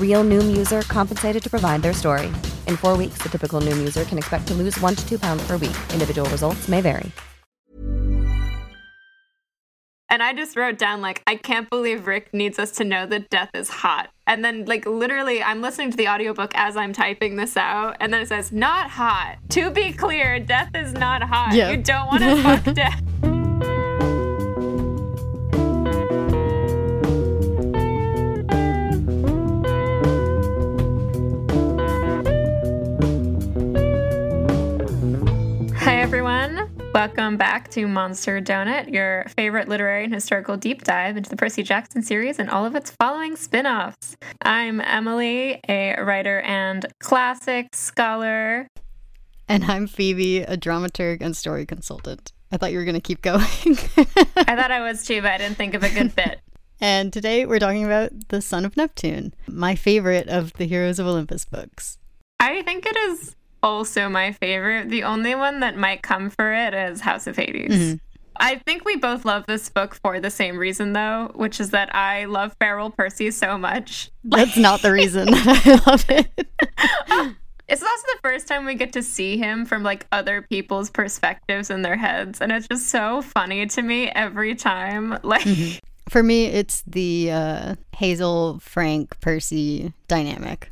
Real Noom user compensated to provide their story. In four weeks, the typical Noom user can expect to lose one to two pounds per week. Individual results may vary. And I just wrote down, like, I can't believe Rick needs us to know that death is hot. And then, like, literally, I'm listening to the audiobook as I'm typing this out. And then it says, not hot. To be clear, death is not hot. Yeah. You don't want to fuck death. Everyone. Welcome back to Monster Donut, your favorite literary and historical deep dive into the Percy Jackson series and all of its following spin offs. I'm Emily, a writer and classic scholar. And I'm Phoebe, a dramaturg and story consultant. I thought you were going to keep going. I thought I was too, but I didn't think of a good bit. and today we're talking about The Son of Neptune, my favorite of the Heroes of Olympus books. I think it is also my favorite. The only one that might come for it is House of Hades. Mhm. I think we both love this book for the same reason, though, which is that I love feral Percy so much. That's not the reason I love it. It's also the first time we get to see him from like other people's perspectives in their heads, and it's just so funny to me every time. Like, For me, it's the uh, Hazel, Frank, Percy dynamic.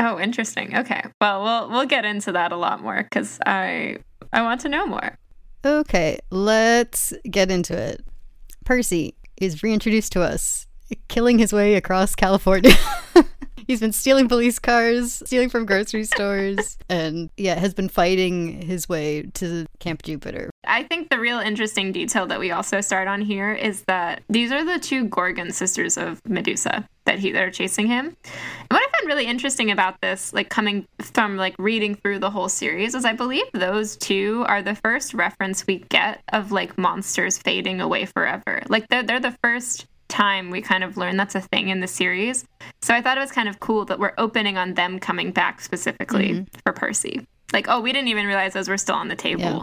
Oh, interesting. Okay, well, we'll we'll get into that a lot more because I I want to know more. Okay, let's get into it. Percy is reintroduced to us, killing his way across California. He's been stealing police cars, stealing from grocery stores, and yeah, has been fighting his way to Camp Jupiter. I think the real interesting detail that we also start on here is that these are the two Gorgon sisters of Medusa that he that are chasing him. And what I find really interesting about this, like coming from like reading through the whole series, is I believe those two are the first reference we get of like monsters fading away forever. Like they're they're the first time we kind of learn that's a thing in the series. So I thought it was kind of cool that we're opening on them coming back specifically mm-hmm. for Percy. Like, oh, we didn't even realize those were still on the table. Yeah.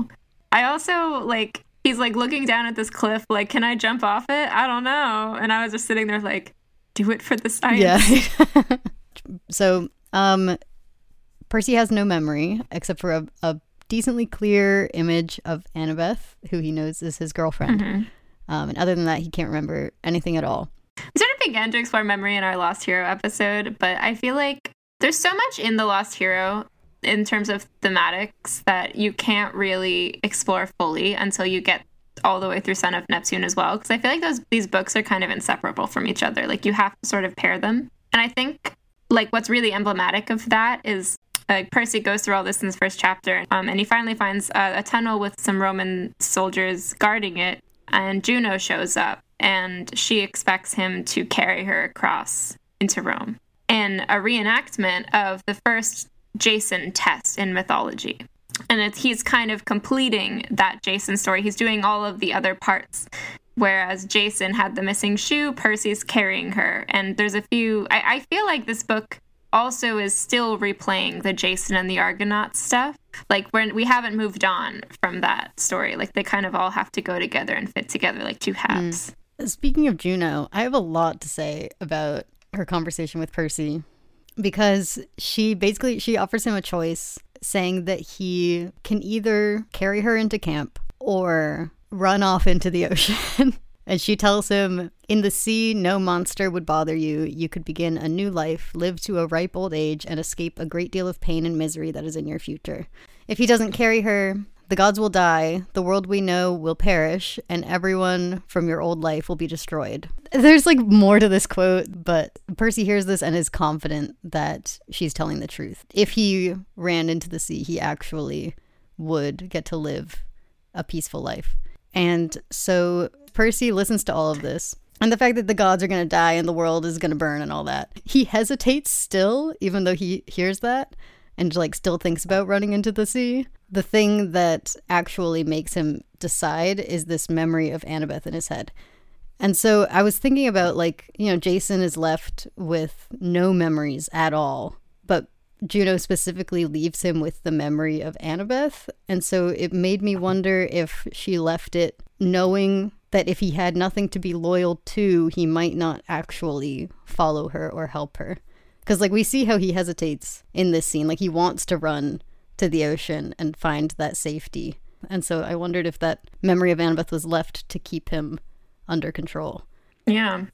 I also like he's like looking down at this cliff, like, can I jump off it? I don't know. And I was just sitting there like, do it for the science. Yeah. so, um, Percy has no memory except for a, a decently clear image of Annabeth, who he knows is his girlfriend. Um, and other than that, he can't remember anything at all. We sort of began to explore memory in our Lost Hero episode, but I feel like there's so much in the Lost Hero in terms of thematics that you can't really explore fully until you get all the way through Son of Neptune as well. Because I feel like those these books are kind of inseparable from each other. Like you have to sort of pair them. And I think like what's really emblematic of that is Percy goes through all this in his first chapter, um, and he finally finds a, tunnel with some Roman soldiers guarding it, and Juno shows up, and she expects him to carry her across into Rome. And a reenactment of the first Jason test in mythology. And he's kind of completing that Jason story. He's doing all of the other parts. Whereas Jason had the missing shoe, Percy's carrying her. And there's a few. I, I feel like this book also is still replaying the Jason and the Argonauts stuff. Like when we haven't moved on from that story. Like they kind of all have to go together and fit together like two halves. Mm. Speaking of Juno, I have a lot to say about her conversation with Percy because she basically she offers him a choice saying that he can either carry her into camp or run off into the ocean. and she tells him, In the sea, no monster would bother you. You could begin a new life, live to a ripe old age, and escape a great deal of pain and misery that is in your future. If he doesn't carry her, the gods will die, the world we know will perish, and everyone from your old life will be destroyed. There's like more to this quote, but Percy hears this and is confident that she's telling the truth. If he ran into the sea, he actually would get to live a peaceful life. And so Percy listens to all of this. And the fact that the gods are going to die and the world is going to burn and all that. He hesitates still, even though he hears that and like still thinks about running into the sea. The thing that actually makes him decide is this memory of Annabeth in his head. And so I was thinking about like, you know, Jason is left with no memories at all, but Juno specifically leaves him with the memory of Annabeth. And so it made me wonder if she left it knowing that if he had nothing to be loyal to, he might not actually follow her or help her. Because, like, we see how he hesitates in this scene. Like, he wants to run to the ocean and find that safety. And so I wondered if that memory of Annabeth was left to keep him under control. Yeah.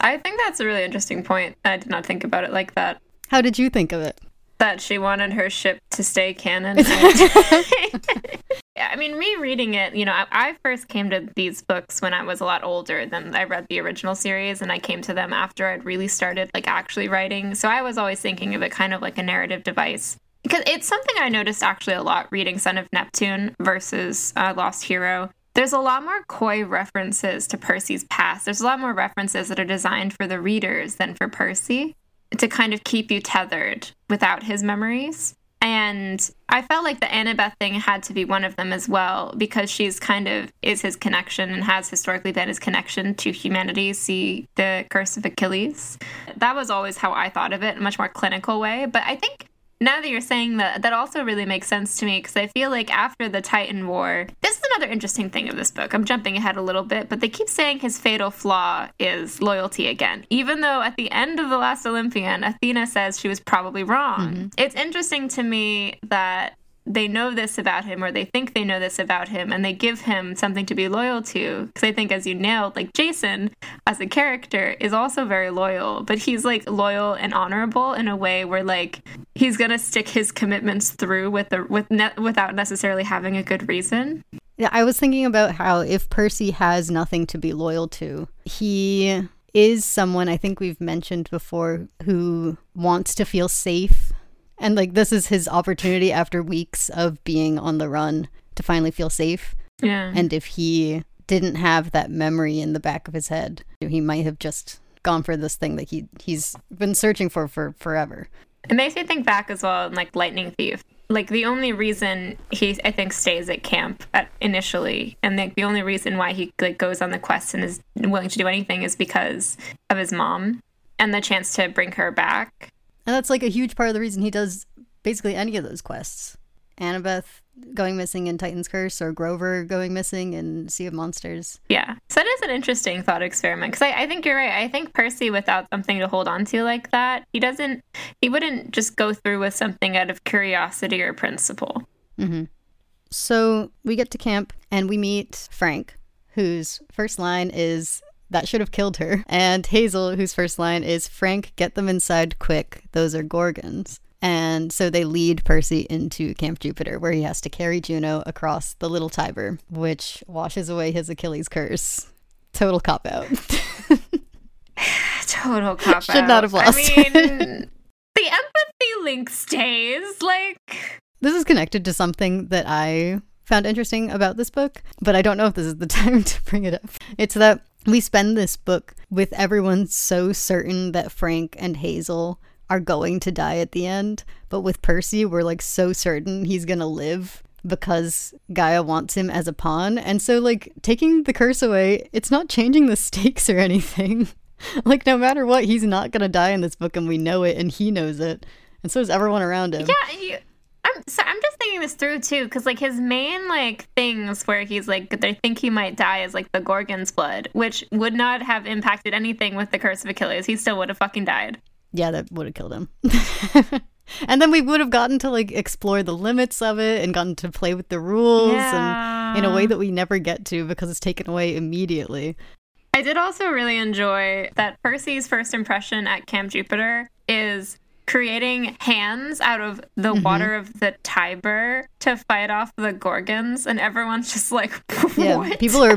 I think that's a really interesting point. I did not think about it like that. How did you think of it? That she wanted her ship to stay canon. yeah, I mean, rereading it, you know, I, I, first came to these books when I was a lot older than I read the original series, and I came to them after I'd really started like actually writing. So I was always thinking of it kind of like a narrative device because it's something I noticed actually a lot reading Son of Neptune versus uh, Lost Hero. There's a lot more coy references to Percy's past. There's a lot more references that are designed for the readers than for Percy to kind of keep you tethered without his memories. And I felt like the Annabeth thing had to be one of them as well because she's kind of is his connection and has historically been his connection to humanity. See the Curse of Achilles. That was always how I thought of it, in a much more clinical way. But I think now that you're saying that, that also really makes sense to me because I feel like after the Titan War, this is another interesting thing of this book. I'm jumping ahead a little bit, but they keep saying his fatal flaw is loyalty again, even though at the end of The Last Olympian, Athena says she was probably wrong. Mm-hmm. It's interesting to me that they know this about him or they think they know this about him and they give him something to be loyal to. Because i think as you nailed like jason as a character is also very loyal but he's like loyal and honorable in a way where like he's gonna stick his commitments through with the with ne- without necessarily having a good reason. Yeah i was thinking about how if percy has nothing to be loyal to he is someone i think we've mentioned before who wants to feel safe and like this is his opportunity after weeks of being on the run to finally feel safe. Yeah. And if he didn't have that memory in the back of his head, he might have just gone for this thing that he he's been searching for for forever. It makes me think back as well, like Lightning Thief. Like the only reason he, I think, stays at camp at initially, and like the only reason why he like goes on the quest and is willing to do anything is because of his mom and the chance to bring her back. And that's like a huge part of the reason he does basically any of those quests. Annabeth going missing in Titan's Curse or Grover going missing in Sea of Monsters. Yeah. So it is an interesting thought experiment because I, I, think you're right. I think Percy, without something to hold on to like that, he doesn't, he wouldn't just go through with something out of curiosity or principle. Mm-hmm. So we get to camp and we meet Frank, whose first line is that should have killed her. And Hazel, whose first line is Frank, get them inside quick. Those are Gorgons. And so they lead Percy into Camp Jupiter, where he has to carry Juno across the Little Tiber, which washes away his Achilles curse. Total cop out. Total cop out. Should not have lost. I mean, the empathy Link stays. Like, This is connected to something that I found interesting about this book, but I don't know if this is the time to bring it up. It's that we spend this book with everyone so certain that Frank and Hazel are going to die at the end, but with Percy, we're like so certain he's gonna live because Gaia wants him as a pawn. And so, like, taking the curse away, it's not changing the stakes or anything. like, no matter what, he's not gonna die in this book, and we know it, and he knows it. And so does everyone around him. yeah, I'm so I'm just thinking this through too, because like his main like things where he's like they think he might die is like the Gorgon's blood, which would not have impacted anything with the Curse of Achilles. He still would have fucking died. Yeah, that would have killed him. and then we would have gotten to like explore the limits of it and gotten to play with the rules and in a way that we never get to because it's taken away immediately. I did also really enjoy that Percy's first impression at Camp Jupiter is creating hands out of the Mm-hmm. water of the Tiber to fight off the Gorgons, and everyone's just like, Yeah, people are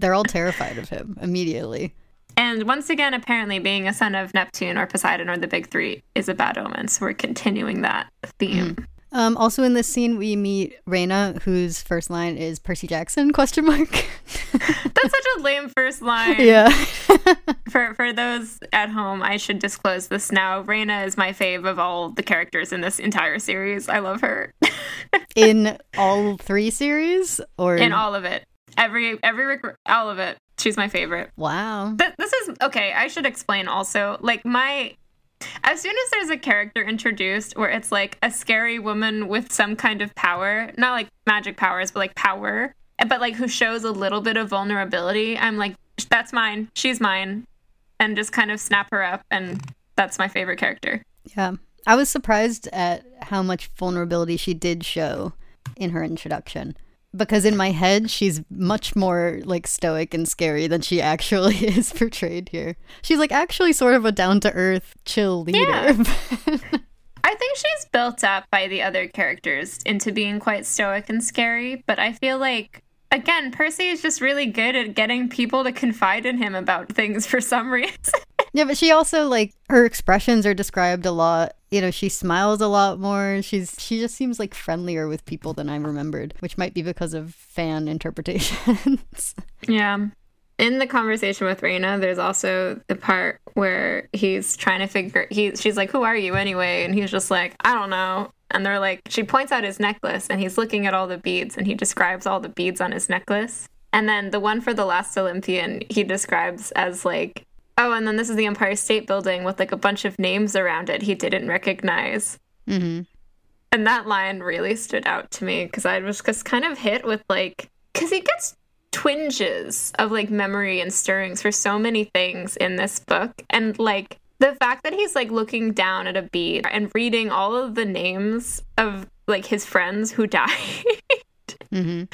they're all terrified of him immediately. And once again, apparently, being a son of Neptune or Poseidon or the Big Three is a bad omen. So we're continuing that theme. Um, also in this scene we meet Reyna, whose first line is Percy Jackson question mark. That's such a lame first line. yeah. For for those at home, I should disclose this now. Reyna is my fave of all the characters in this entire series. I love her in all three series or in all of it. Every every all of it. She's my favorite. Wow. Th- this is okay. I should explain also. Like my, as soon as there's a character introduced where it's like a scary woman with some kind of power, not like magic powers, but like power, but like who shows a little bit of vulnerability, I'm like, that's mine. She's mine, and just kind of snap her up, and that's my favorite character. Yeah. I was surprised at how much vulnerability she did show in her introduction. Because in my head, she's much more like stoic and scary than she actually is portrayed here. She's like actually sort of a down to earth, chill leader. Yeah. I think she's built up by the other characters into being quite stoic and scary, but I feel like again, Percy is just really good at getting people to confide in him about things for some reason. yeah, but she also like her expressions are described a lot. You know, she smiles a lot more. She's she just seems like friendlier with people than I remembered, which might be because of fan interpretations. yeah. In the conversation with Reyna, there's also the part where he's trying to figure he she's like, Who are you anyway? And he's just like, I don't know. And they're like she points out his necklace and he's looking at all the beads and he describes all the beads on his necklace. And then the one for the last Olympian he describes as like Oh, and then this is the Empire State Building with like a bunch of names around it he didn't recognize. mm-hmm. And that line really stood out to me because I was just kind of hit with like, because he gets twinges of like memory and stirrings for so many things in this book. And like the fact that he's like looking down at a bead and reading all of the names of like his friends who died. Mm-hmm.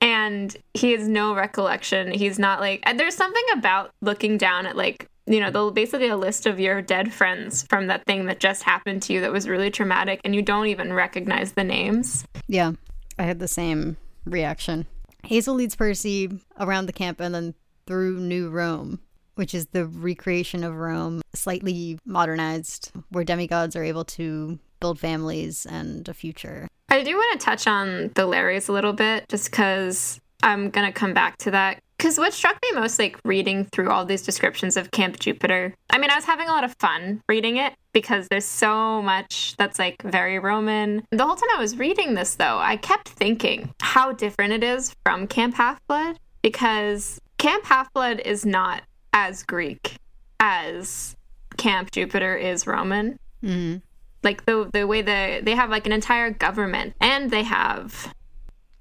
And he has no recollection. He's not like there's something about looking down at like you know, the basically a list of your dead friends from that thing that just happened to you that was really traumatic and you don't even recognize the names. Yeah, I had the same reaction. Hazel leads Percy around the camp and then through New Rome, which is the recreation of Rome, slightly modernized, where demigods are able to build families and a future. I do want to touch on the Lares a little bit just because I'm going to come back to that. Because what struck me most, like reading through all these descriptions of Camp Jupiter, I mean, I was having a lot of fun reading it because there's so much that's like very Roman. The whole time I was reading this, though, I kept thinking how different it is from Camp Half Blood because Camp Half Blood is not as Greek as Camp Jupiter is Roman Mm-hmm. Like the the way that they have like an entire government and they have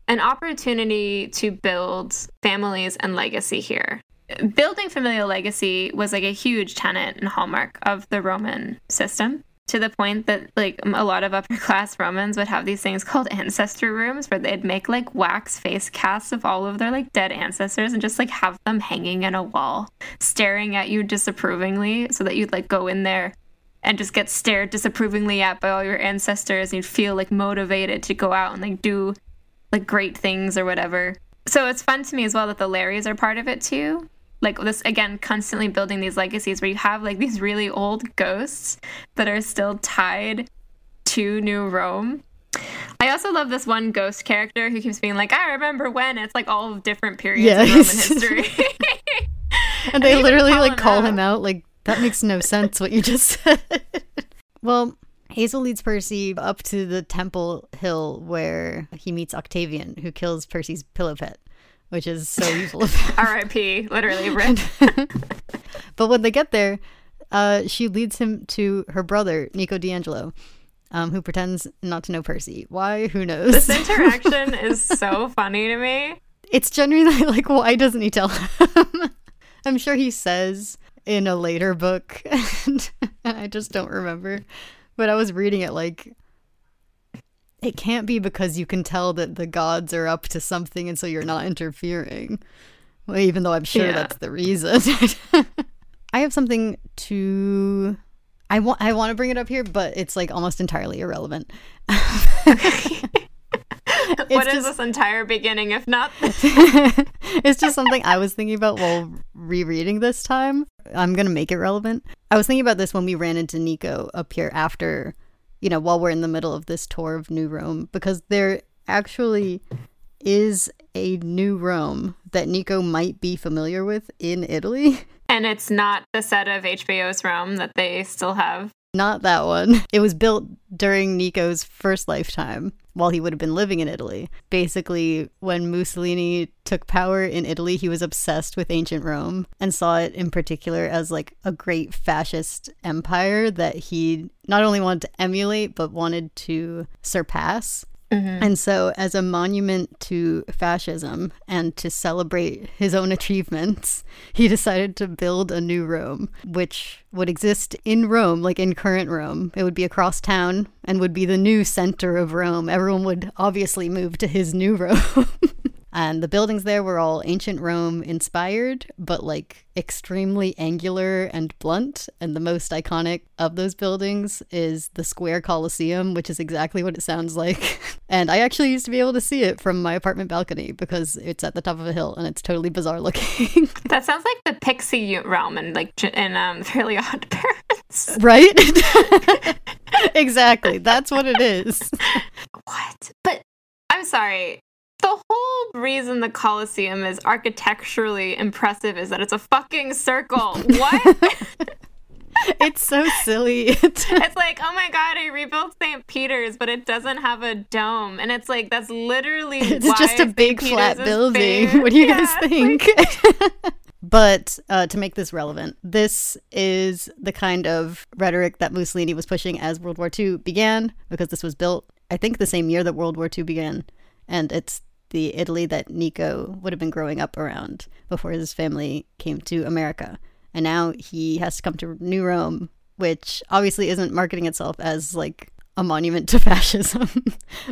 an opportunity to build families and legacy here. Building familial legacy was like a huge tenet and hallmark of the Roman system to the point that like a lot of upper class Romans would have these things called ancestor rooms where they'd make like wax face casts of all of their like dead ancestors and just like have them hanging in a wall staring at you disapprovingly so that you'd like go in there and just get stared disapprovingly at by all your ancestors and you'd feel like motivated to go out and like do like great things or whatever. So it's fun to me as well that the Lares are part of it too. like this again constantly building these legacies where you have like these really old ghosts that are still tied to new rome i also love this one ghost character who keeps being like i remember when it's like all different periods Yeah, of roman history and they literally call like him call out. him out like that makes no sense what you just said. Well hazel leads percy up to the temple hill where he meets octavian who kills percy's pillow pet which is so evil rip literally rip but when they get there uh, she leads him to her brother nico di angelo um, who pretends not to know percy. Why? Who knows? This interaction is so funny to me. It's genuinely like why doesn't he tell him? I'm sure he says in a later book and i just don't remember but i was reading it like it can't be because you can tell that the gods are up to something and so you're not interfering well, even though i'm sure Yeah. that's the reason i have something to i want i want to bring it up here but it's like almost entirely irrelevant What is just- this entire beginning if not it's just something I was thinking about while rereading this time. I'm to make it relevant. I was thinking about this when we ran into Nico up here after, you know, while we're in the middle of this tour of New Rome, because there actually is a New Rome that Nico might be familiar with in Italy. and it's not the set of hbo's rome that they still have Not that one. It was built during Nico's first lifetime while he would have been living in Italy. Basically, when Mussolini took power in Italy, he was obsessed with ancient Rome and saw it in particular as like a great fascist empire that he not only wanted to emulate but wanted to surpass. Mm-hmm. And so, as a monument to fascism and to celebrate his own achievements, he decided to build a new Rome, which would exist in Rome, like in current Rome. It would be across town and would be the new center of Rome. Everyone would obviously move to his new Rome. And the buildings there were all ancient Rome inspired, but like extremely angular and blunt. And the most iconic of those buildings is the Square Colosseum, which is exactly what it sounds like. And I actually used to be able to see it from my apartment balcony because it's at the top of a hill and it's totally bizarre looking. that sounds like the pixie realm and like in um fairly odd parents right? exactly. That's what it is. what but i'm sorry the whole reason the Colosseum is architecturally impressive is that it's a fucking circle. What? It's so silly. it's like, oh my god, I rebuilt St. Peter's, but it doesn't have a dome. And it's like, that's literally It's just a big Peter's flat building. big. What do you Yeah, guys like- think? but uh, to make this relevant, this is the kind of rhetoric that Mussolini was pushing as World War II began, because this was built, I think, the same year that World War II began. And it's the Italy that Nico would have been growing up around before his family came to America. And now he has to come to New Rome, which obviously isn't marketing itself as like a monument to fascism,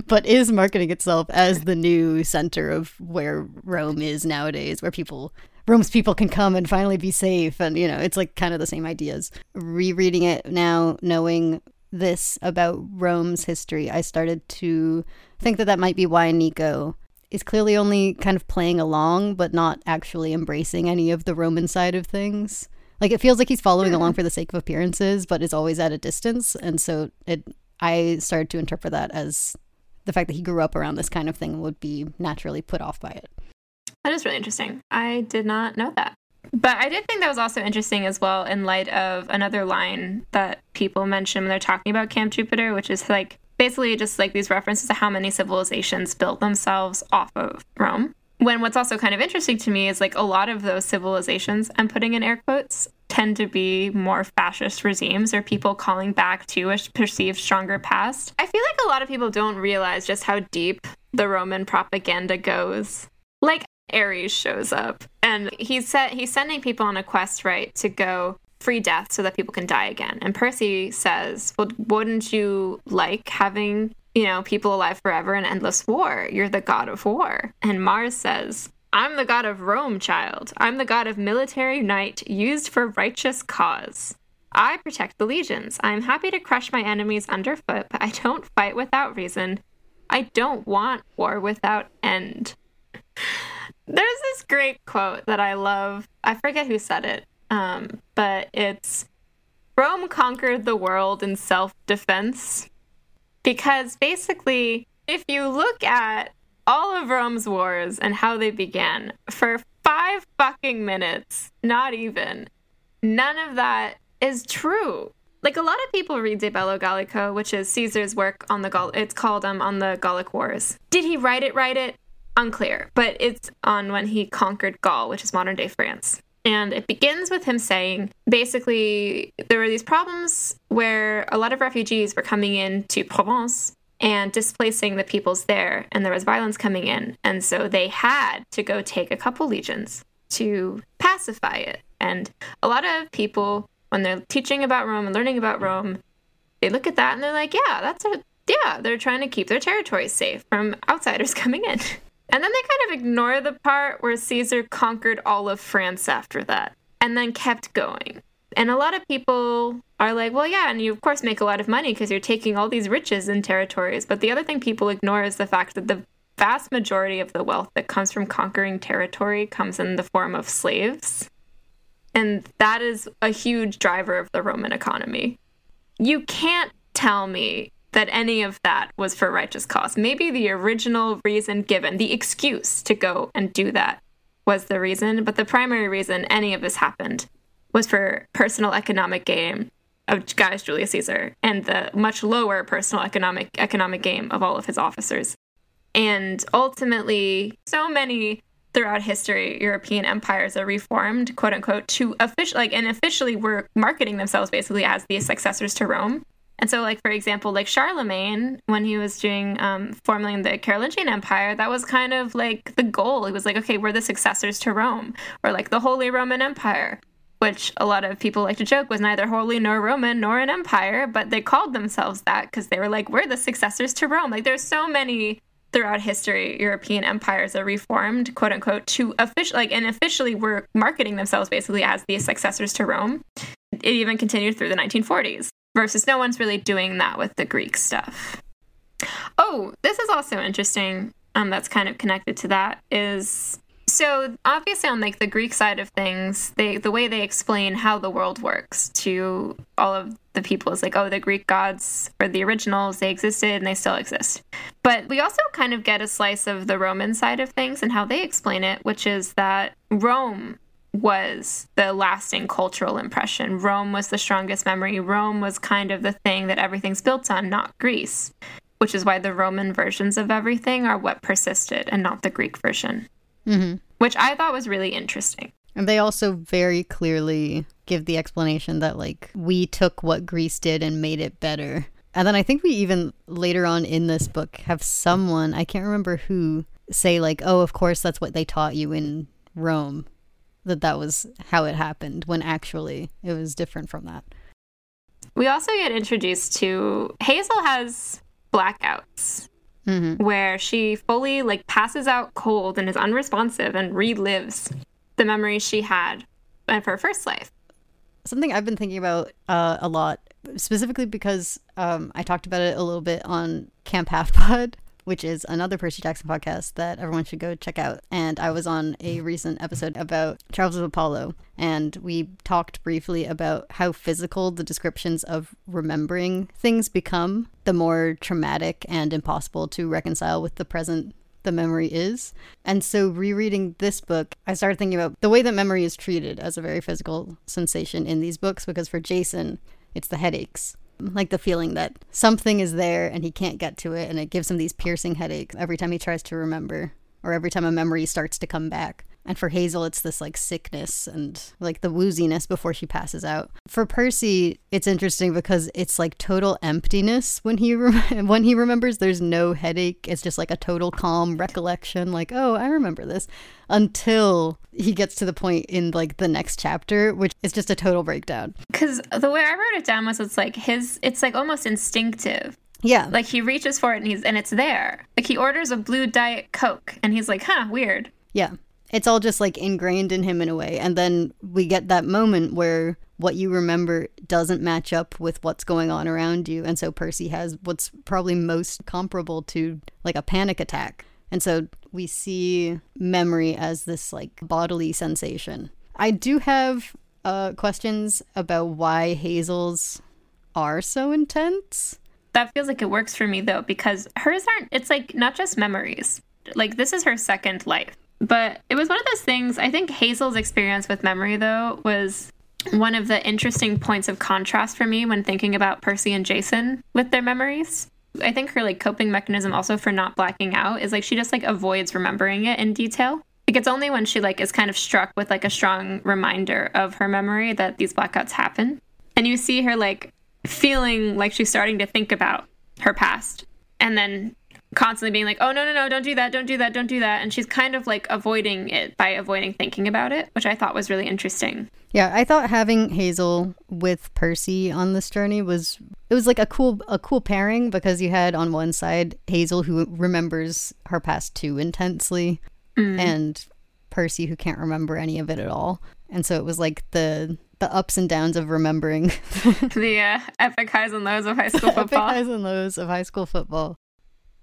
but is marketing itself as the new center of where Rome is nowadays, where people, Rome's people can come and finally be safe. And, you know, it's like kind of the same ideas. Rereading it now, knowing this about Rome's history, I started to think that that might be why Nico is clearly only kind of playing along, but not actually embracing any of the Roman side of things. Like it feels like he's following along for the sake of appearances, but is always at a distance. And so it, I started to interpret that as the fact that he grew up around this kind of thing would be naturally put off by it. That is really interesting. I did not know that. But I did think that was also interesting as well in light of another line that people mention when they're talking about Camp Jupiter, which is like basically just like these references to how many civilizations built themselves off of Rome. When what's also kind of interesting to me is like a lot of those civilizations, I'm putting in air quotes, tend to be more fascist regimes or people calling back to a perceived stronger past. I feel like a lot of people don't realize just how deep the Roman propaganda goes. Like Ares shows up and he's set he's sending people on a quest, right, to go free death so that people can die again. And Percy says, Well, wouldn't you like having, you know, people alive forever in endless war? You're the god of war. And Mars says, I'm the god of Rome, child. I'm the god of military might used for righteous cause. I protect the legions. I am happy to crush my enemies underfoot, but I don't fight without reason. I don't want war without end. There's this great quote that I love. I forget who said it, um, but it's Rome conquered the world in self defense. Because basically, if you look at all of Rome's wars and how they began, for five fucking minutes, not even, none of that is true. Like a lot of people read De Bello Gallico, which is Caesar's work on the Gaul. It's called um, on the Gallic Wars. Did he write it? Write it? Unclear, but it's on when he conquered Gaul, which is modern day France. And it begins with him saying basically, there were these problems where a lot of refugees were coming into Provence and displacing the peoples there, and there was violence coming in. And so they had to go take a couple legions to pacify it. And a lot of people, when they're teaching about Rome and learning about Rome, they look at that and they're like, yeah, that's a, yeah, they're trying to keep their territories safe from outsiders coming in. And then they kind of ignore the part where Caesar conquered all of France after that and then kept going. And a lot of people are like, well, yeah, and you of course make a lot of money because you're taking all these riches and territories. But the other thing people ignore is the fact that the vast majority of the wealth that comes from conquering territory comes in the form of slaves. And that is a huge driver of the Roman economy. You can't tell me that any of that was for righteous cause. Maybe the original reason given, the excuse to go and do that, was the reason, but the primary reason any of this happened was for personal economic gain of Gaius Julius Caesar and the much lower personal economic economic gain of all of his officers. And ultimately, so many throughout history, European empires are reformed, quote unquote, to official like and officially were marketing themselves basically as the successors to Rome. And so, like for example, like Charlemagne, when he was doing um, forming the Carolingian Empire, that was kind of like the goal. It was like, okay, we're the successors to Rome, or like the Holy Roman Empire, which a lot of people like to joke was neither holy nor Roman nor an empire, but they called themselves that because they were like, we're the successors to Rome. Like there's so many throughout history, European empires are reformed, quote unquote, to officially like and officially were marketing themselves basically as the successors to Rome. It even continued through the 1940s versus no one's really doing that with the Greek stuff. Oh, this is also interesting. Um, that's kind of connected to that is so obviously on like the Greek side of things, they the way they explain how the world works to all of the people is like, oh, the Greek gods or the originals, they existed and they still exist. But we also kind of get a slice of the Roman side of things and how they explain it, which is that Rome was the lasting cultural impression. Rome was the strongest memory. Rome was kind of the thing that everything's built on, not Greece, which is why the Roman versions of everything are what persisted and not the Greek version, mm-hmm. which I thought was really interesting. And they also very clearly give the explanation that, like, we took what Greece did and made it better. And then I think we even later on in this book have someone, I can't remember who, say, like, oh, of course, that's what they taught you in Rome that that was how it happened when actually it was different from that. We also get introduced to Hazel has blackouts mm-hmm. where she fully like passes out cold and is unresponsive and relives the memories she had of her first life. Something I've been thinking about uh, a lot, specifically because um, I talked about it a little bit on Camp Half Pod which is another Percy Jackson podcast that everyone should go check out. And I was on a recent episode about Trials of Apollo, and we talked briefly about how physical the descriptions of remembering things become the more traumatic and impossible to reconcile with the present the memory is. And so, rereading this book, I started thinking about the way that memory is treated as a very physical sensation in these books, because for Jason, it's the headaches like the feeling that something is there and he can't get to it and it gives him these piercing headaches every time he tries to remember or every time a memory starts to come back and for Hazel, it's this like sickness and like the wooziness before she passes out. For Percy, it's interesting because it's like total emptiness when he when he remembers. There's no headache. It's just like a total calm recollection. Like, oh, I remember this. Until he gets to the point in like the next chapter, which is just a total breakdown. Because the way I wrote it down was it's like his, it's like almost instinctive. Yeah. Like he reaches for it and he's and it's there. Like he orders a blue diet coke and he's like, "Huh, weird." Yeah it's all just like ingrained in him in a way. And then we get that moment where what you remember doesn't match up with what's going on around you. And so Percy has what's probably most comparable to like a panic attack And so we see memory as this like bodily sensation. I do have uh, questions about why Hazel's are so intense. That feels like it works for me though, because hers aren't, it's like not just memories. Like this is her second life. But it was one of those things, I think Hazel's experience with memory though was one of the interesting points of contrast for me when thinking about Percy and Jason with their memories. I think her like coping mechanism also for not blacking out is like she just like avoids remembering it in detail. Like it's only when she like is kind of struck with like a strong reminder of her memory that these blackouts happen. And you see her like feeling like she's starting to think about her past and then constantly being like, "Oh no, no, no, don't do that. Don't do that. Don't do that." And she's kind of like avoiding it by avoiding thinking about it, which I thought was really interesting. Yeah, I thought having Hazel with Percy on this journey was it was like a cool a cool pairing because you had on one side Hazel who remembers her past too intensely Mm. and Percy who can't remember any of it at all. And so it was like the the ups and downs of remembering the uh, epic highs and lows of high school football. epic highs and lows of high school football.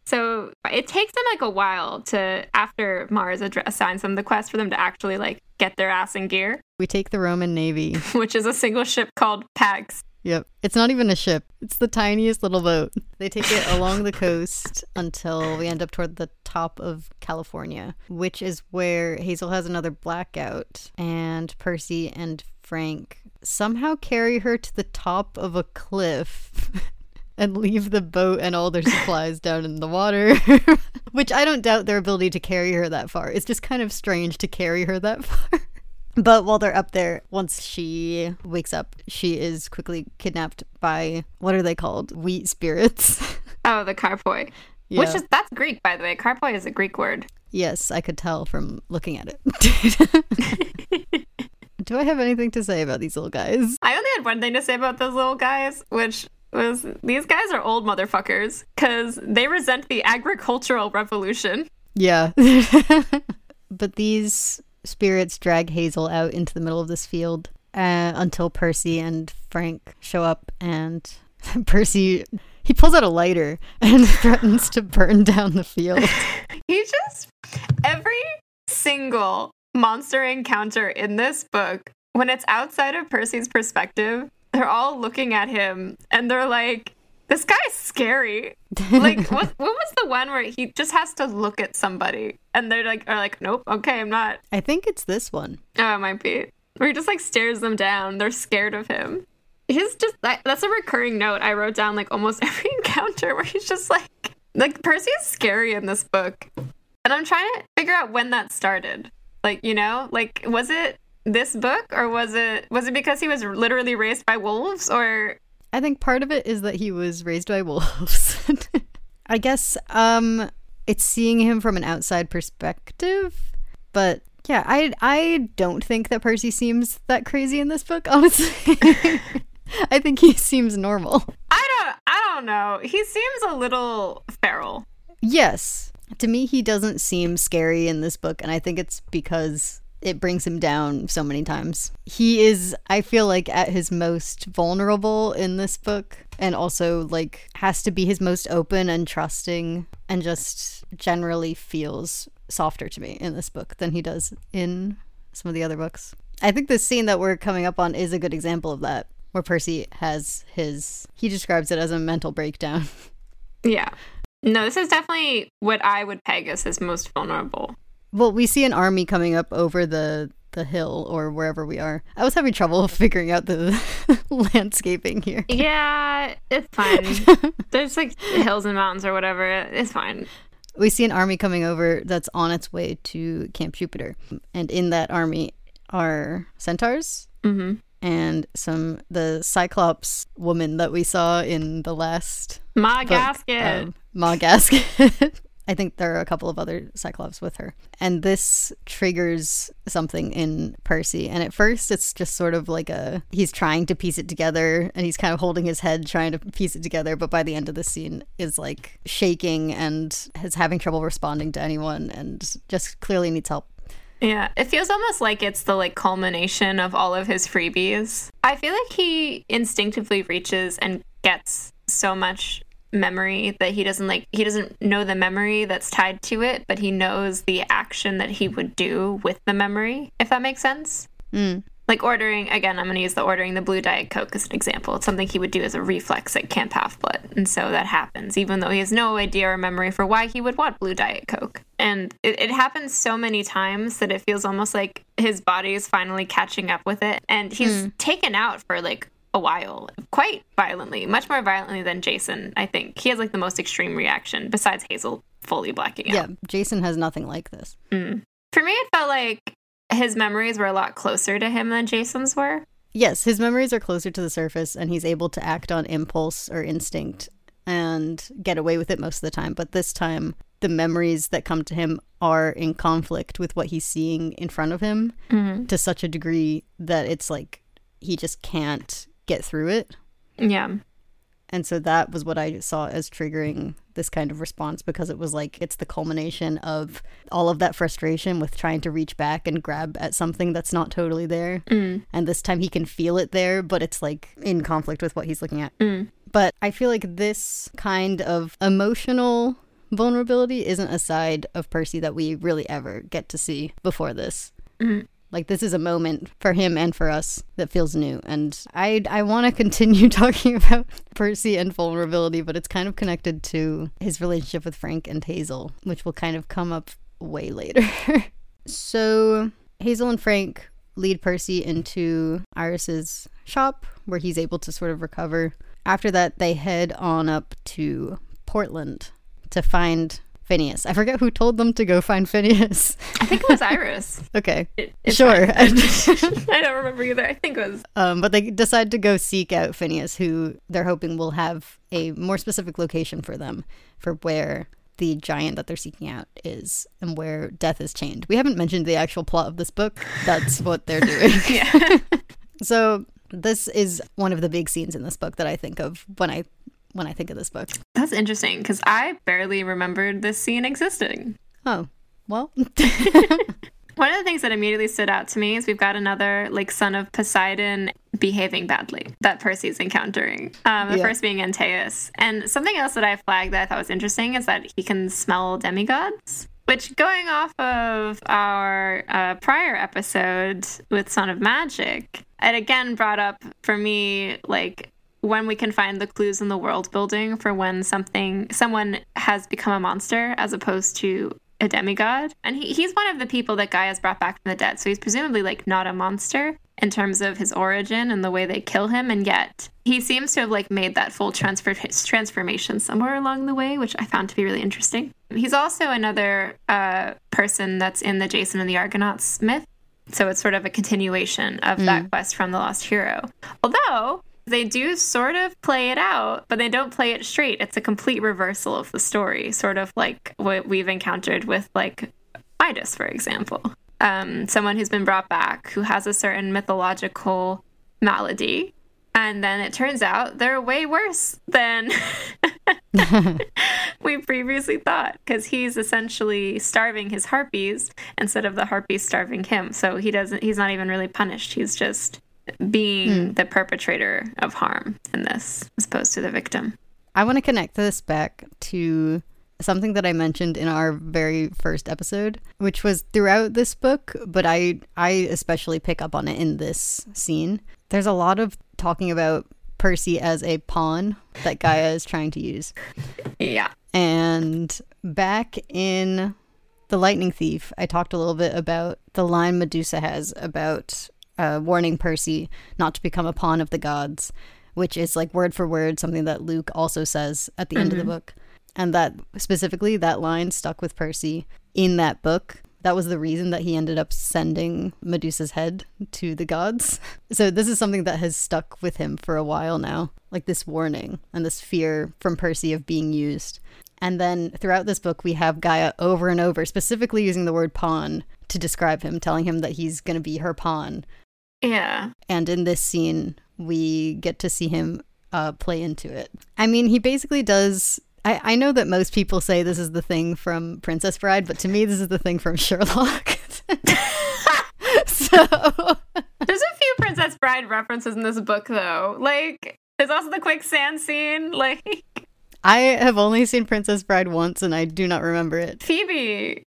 So it takes them like a while to after Mars assigns them the quest for them to actually like get their ass in gear, We take the Roman Navy. which is a single ship called Pax. Yep. It's not even a ship. It's the tiniest little boat. They take it along the coast until we end up toward the top of California, which is where Hazel has another blackout and Percy and Frank somehow carry her to the top of a cliff and leave the boat and all their supplies down in the water. which I don't doubt their ability to carry her that far. It's just kind of strange to carry her that far. But while they're up there, once she wakes up, she is quickly kidnapped by what are they called? Wheat spirits. Oh, the karpoi. Yeah. Which is that's Greek, by the way. Karpoi is a Greek word. yes, I could tell from looking at it. Do I have anything to say about these little guys? I only had one thing to say about those little guys, which was these guys are old motherfuckers because they resent the agricultural revolution. Yeah. but these spirits drag Hazel out into the middle of this field uh, until Percy and Frank show up, and Percy he pulls out a lighter and threatens to burn down the field. He just every single monster encounter in this book, when it's outside of Percy's perspective, they're all looking at him and they're like, "This guy's scary." Like, what? What was the one where he just has to look at somebody and they're like, "Are like, nope, okay, I'm not." I think it's this one. Oh, it might be. Where he just like stares them down. They're scared of him. He's just that, that's a recurring note I wrote down like almost every encounter where he's just like like Percy is scary in this book. And I'm trying to figure out when that started. Like, you know, like was it this book or was it was it because he was literally raised by wolves or I think part of it is that he was raised by wolves. I guess um it's seeing him from an outside perspective, but yeah, I I don't think that Percy seems that crazy in this book, honestly. I think he seems normal. I don't I don't know. He seems a little feral. Yes. To me he doesn't seem scary in this book and I think it's because it brings him down so many times. He is I feel like at his most vulnerable in this book and also like has to be his most open and trusting and just generally feels softer to me in this book than he does in some of the other books. I think the scene that we're coming up on is a good example of that where Percy has his he describes it as a mental breakdown. Yeah. No, this is definitely what I would peg as his most vulnerable. Well, we see an army coming up over the the hill or wherever we are. I was having trouble figuring out the landscaping here. Yeah, it's fine. There's like hills and mountains or whatever. It's fine. We see an army coming over that's on its way to Camp Jupiter, and in that army are centaurs Mm-hmm. and some the Cyclops woman that we saw in the last My book gasket. of Ma Gasket. I think there are a couple of other Cyclops with her. And this triggers something in Percy. And at first, it's just sort of like a he's trying to piece it together and he's kind of holding his head trying to piece it together. But by the end of the scene, is like shaking and is having trouble responding to anyone and just clearly needs help. Yeah, it feels almost like it's the like culmination of all of his freebies. I feel like he instinctively reaches and gets so much memory that he doesn't like he doesn't know the memory that's tied to it, but he knows the action that he would do with the memory, if that makes sense. Mm. Like ordering again, I'm gonna use the ordering the blue diet coke as an example. It's something he would do as a reflex at Camp Half Blood, and so that happens, even though he has no idea or memory for why he would want blue diet coke. And it, it happens so many times that it feels almost like his body is finally catching up with it, and he's taken out for like a while, quite violently, much more violently than Jason. I think he has like the most extreme reaction besides Hazel fully blacking out. Yeah, Jason has nothing like this. Mm. For me, it felt like his memories were a lot closer to him than Jason's were. Yes, his memories are closer to the surface and he's able to act on impulse or instinct and get away with it most of the time. But this time, the memories that come to him are in conflict with what he's seeing in front of him mm-hmm. to such a degree that it's like he just can't get through it. Yeah. And so that was what I saw as triggering this kind of response because it was like it's the culmination of all of that frustration with trying to reach back and grab at something that's not totally there. Mm. And this time he can feel it there, but it's like in conflict with what he's looking at. Mm. But I feel like this kind of emotional vulnerability isn't a side of Percy that we really ever get to see before this. Mm. Like this is a moment for him and for us that feels new, and I I want to continue talking about Percy and vulnerability, but it's kind of connected to his relationship with Frank and Hazel, which will kind of come up way later. so Hazel and Frank lead Percy into Iris's shop, where he's able to sort of recover. After that, they head on up to Portland to find Phineas. I forget who told them to go find Phineas. I think it was Iris. okay, it's sure. I don't remember either. I think it was. Um, but they decide to go seek out Phineas, who they're hoping will have a more specific location for them for where the giant that they're seeking out is and where death is chained. We haven't mentioned the actual plot of this book. That's what they're doing. Yeah. so this is one of the big scenes in this book that I think of when I when I think of this book. That's interesting because I barely remembered this scene existing. Oh, well, One of the things that immediately stood out to me is we've got another like son of Poseidon behaving badly that Percy's encountering. Um, the Yeah. first being Antaeus, and something else that I flagged that I thought was interesting is that he can smell demigods. Which, going off of our uh, prior episode with Son of Magic, it again brought up for me like when we can find the clues in the world building for when something someone has become a monster as opposed to a demigod. And he, he's one of the people that Gaia has brought back from the dead. So he's presumably like not a monster in terms of his origin and the way they kill him. And yet he seems to have like made that full transfer transformation somewhere along the way, which I found to be really interesting. He's also another uh, person that's in the Jason and the Argonauts myth. So it's sort of a continuation of that quest from the Lost Hero. Although they do sort of play it out, but they don't play it straight. It's a complete reversal of the story, sort of like what we've encountered with like Midas, for example. Um, someone who's been brought back who has a certain mythological malady. And then it turns out they're way worse than we previously thought because he's essentially starving his harpies instead of the harpies starving him. So he doesn't, he's not even really punished. He's just being hmm. the perpetrator of harm in this as opposed to the victim. I want to connect this back to something that I mentioned in our very first episode, which was throughout this book, but I I especially pick up on it in this scene. There's a lot of talking about Percy as a pawn that Gaia is trying to use. Yeah. And back in The Lightning Thief, I talked a little bit about the line Medusa has about uh, warning Percy not to become a pawn of the gods, which is like word for word something that Luke also says at the end of the book. And that specifically, that line stuck with Percy in that book. That was the reason that he ended up sending Medusa's head to the gods. So, this is something that has stuck with him for a while now like this warning and this fear from Percy of being used. And then throughout this book, we have Gaia over and over, specifically using the word pawn to describe him, telling him that he's going to be her pawn. Yeah. And in this scene, we get to see him uh, play into it. I mean, he basically does. I, I know that most people say this is the thing from Princess Bride, but to me, this is the thing from Sherlock. so, There's a few Princess Bride references in this book, though. Like, there's also the quicksand scene. Like, I have only seen Princess Bride once and I do not remember it. Phoebe.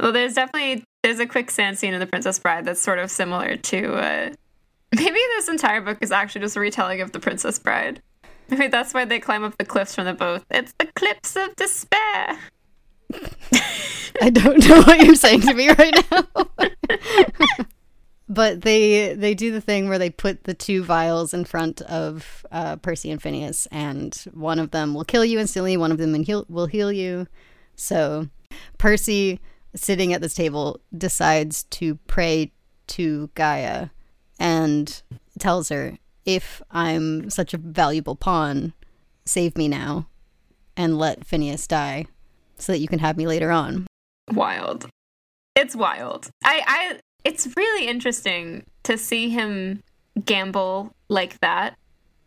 Well, there's definitely there's a quicksand scene in The Princess Bride that's sort of similar to uh maybe this entire book is actually just a retelling of The Princess Bride. Maybe that's why they climb up the cliffs from the boat. It's the cliffs of despair. I don't know what you're saying to me right now. but they they do the thing where they put the two vials in front of uh, Percy and Phineas, and one of them will kill you instantly. One of them will heal, will heal you. So Percy, sitting at this table, decides to pray to Gaia and tells her, "If I'm such a valuable pawn, save me now, and let Phineas die." so that you can have me later on. Wild. It's wild. I, I it's really interesting to see him gamble like that.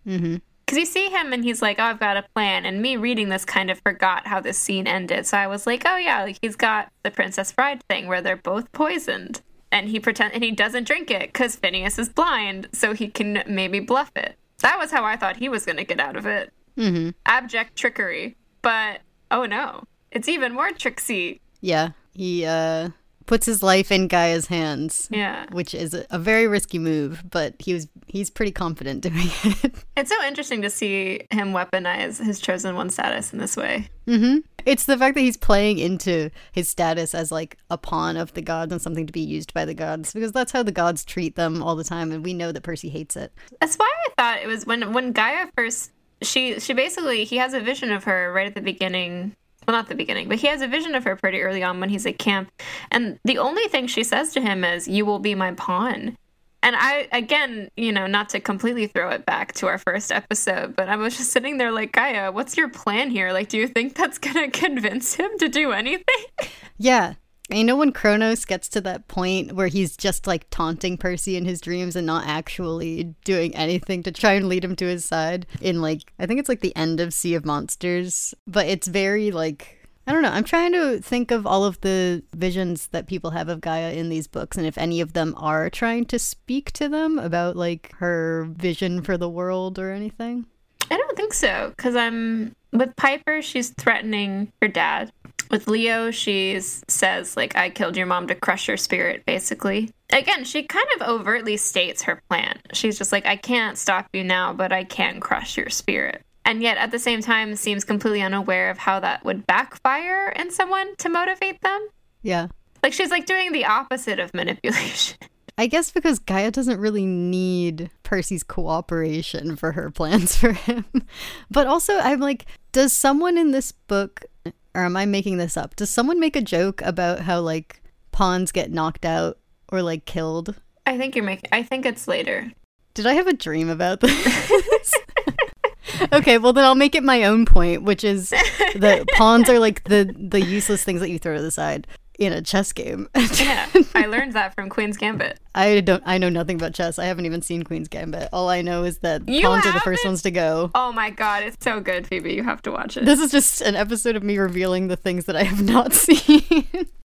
Mm-hmm. Because you see him and he's like, oh, I've got a plan. And me reading this kind of forgot how this scene ended. So I was like, oh, yeah, like he's got the Princess Bride thing where they're both poisoned. And he pretend and he doesn't drink it because Phineas is blind, so he can maybe bluff it. That was how I thought he was going to get out of it. Mm-hmm. Abject trickery. But oh no, it's even more tricksy. Yeah, he uh, puts his life in Gaia's hands. Yeah, which is a, very risky move, but he was he's pretty confident doing it. It's so interesting to see him weaponize his chosen one status in this way. Mm-hmm. It's the fact that he's playing into his status as like a pawn of the gods and something to be used by the gods because that's how the gods treat them all the time, and we know that Percy hates it. That's why I thought it was when when Gaia first she she basically he has a vision of her right at the beginning well, not the beginning, but he has a vision of her pretty early on when he's at camp. And the only thing she says to him is, You will be my pawn. And I, again, you know, not to completely throw it back to our first episode, but I was just sitting there like, Gaia, what's your plan here? Like, do you think that's going to convince him to do anything? Yeah. You know, when Kronos gets to that point where he's just like taunting Percy in his dreams and not actually doing anything to try and lead him to his side, in like, I think it's like the end of Sea of Monsters, but it's very like. I don't know. I'm trying to think of all of the visions that people have of Gaia in these books and if any of them are trying to speak to them about like her vision for the world or anything. I don't think so because I'm with Piper, she's threatening her dad with Leo, she says, like, I killed your mom to crush your spirit, basically. Again, she kind of overtly states her plan. She's just like, I can't stop you now, but I can crush your spirit. And yet, at the same time, seems completely unaware of how that would backfire in someone to motivate them. Yeah. Like, she's like doing the opposite of manipulation. I guess because Gaia doesn't really need Percy's cooperation for her plans for him. But also, I'm like, does someone in this book or am I making this up? Does someone make a joke about how like pawns get knocked out or like killed? I think you're making. I think it's later. Did I have a dream about this? okay, well then I'll make it my own point, which is that pawns are like the the useless things that you throw to the side in a chess game. yeah, I learned that from Queen's Gambit. I don't. I know nothing about chess. I haven't even seen Queen's Gambit. All I know is that you pawns are the first ones to go. Oh my god, it's so good, Phoebe. You have to watch it. This is just an episode of me revealing the things that I have not seen.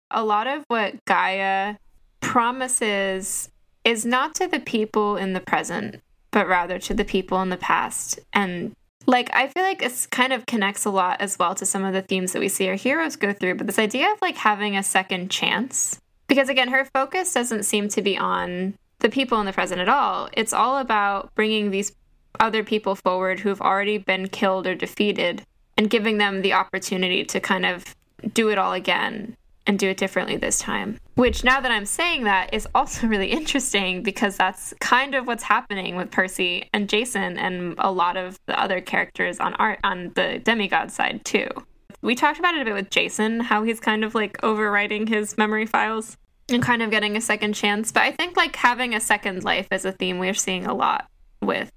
A lot of what Gaia promises is not to the people in the present, but rather to the people in the past, and like i feel like this kind of connects a lot as well to some of the themes that we see our heroes go through but this idea of like having a second chance because again her focus doesn't seem to be on the people in the present at all. It's all about bringing these other people forward who've already been killed or defeated and giving them the opportunity to kind of do it all again and do it differently this time. Which, now that I'm saying that, is also really interesting because that's kind of what's happening with Percy and Jason and a lot of the other characters on art on the demigod side too. We talked about it a bit with Jason, how he's kind of like overwriting his memory files and kind of getting a second chance. But I think like having a second life is a theme we're seeing a lot with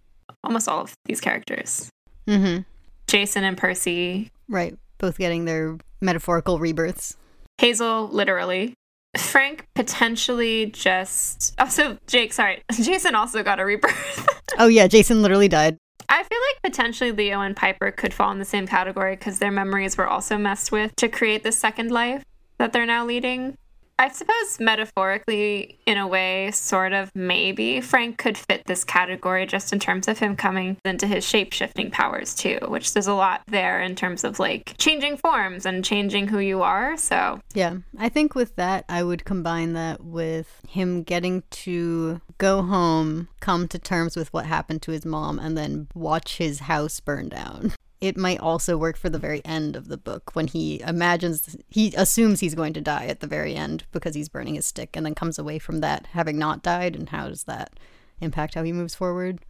almost all of these characters. Mm-hmm. Jason and Percy. Right. Both getting their metaphorical rebirths. Hazel, literally. Frank potentially just. Oh, also, Jake, sorry. Jason also got a rebirth. oh, yeah. Jason literally died. I feel like potentially Leo and Piper could fall in the same category because their memories were also messed with to create the second life that they're now leading. I suppose metaphorically, in a way, sort of maybe Frank could fit this category just in terms of him coming into his shape shifting powers too, which there's a lot there in terms of like changing forms and changing who you are. So, Yeah, I think with that, I would combine that with him getting to go home, come to terms with what happened to his mom, and then watch his house burn down. It might also work for the very end of the book when he imagines, he assumes he's going to die at the very end because he's burning his stick and then comes away from that having not died. And how does that impact how he moves forward?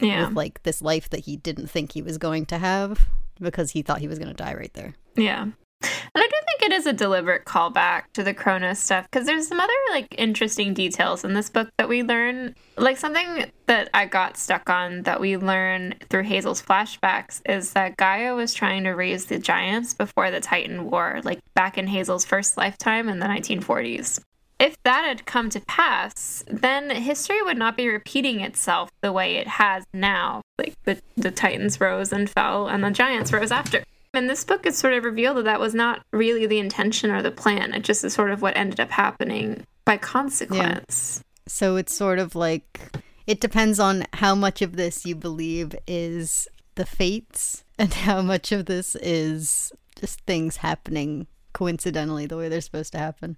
yeah. With like this life that he didn't think he was going to have because he thought he was going to die right there. Yeah. And I do it is a deliberate callback to the Cronus stuff because there's some other like interesting details in this book that we learn. Like something that I got stuck on that we learn through Hazel's flashbacks is that Gaia was trying to raise the giants before the Titan War, like back in Hazel's first lifetime in the 1940s. If that had come to pass, then history would not be repeating itself the way it has now. Like the, the Titans rose and fell, and the giants rose after. In this book, it's sort of revealed that that was not really the intention or the plan. It just is sort of what ended up happening by consequence. Yeah. So it's sort of like it depends on how much of this you believe is the fates and how much of this is just things happening coincidentally the way they're supposed to happen.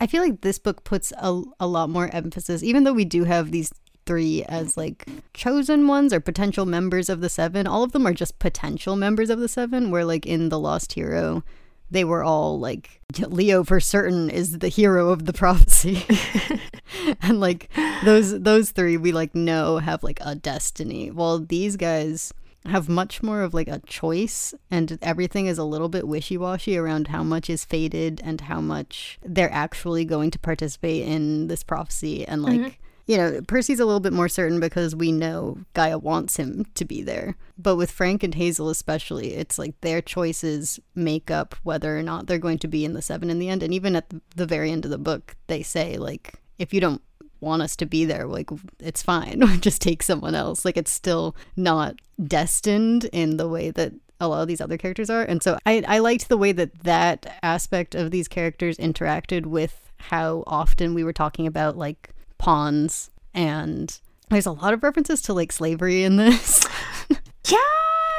I feel like this book puts a, a lot more emphasis, even though we do have these three as like chosen ones or potential members of the seven. All of them are just potential members of the seven, where like in The Lost Hero, they were all like Leo for certain is the hero of the prophecy. and like those those three we like know have like a destiny. While these guys have much more of like a choice and everything is a little bit wishy-washy around how much is fated and how much they're actually going to participate in this prophecy and like mm-hmm. You know, Percy's a little bit more certain because we know Gaia wants him to be there. But with Frank and Hazel, especially, it's like their choices make up whether or not they're going to be in the seven in the end. And even at the very end of the book, they say, like, if you don't want us to be there, like, it's fine. Just take someone else. Like, it's still not destined in the way that a lot of these other characters are. And so I, I liked the way that that aspect of these characters interacted with how often we were talking about, like, pawns and there's a lot of references to like slavery in this Yeah.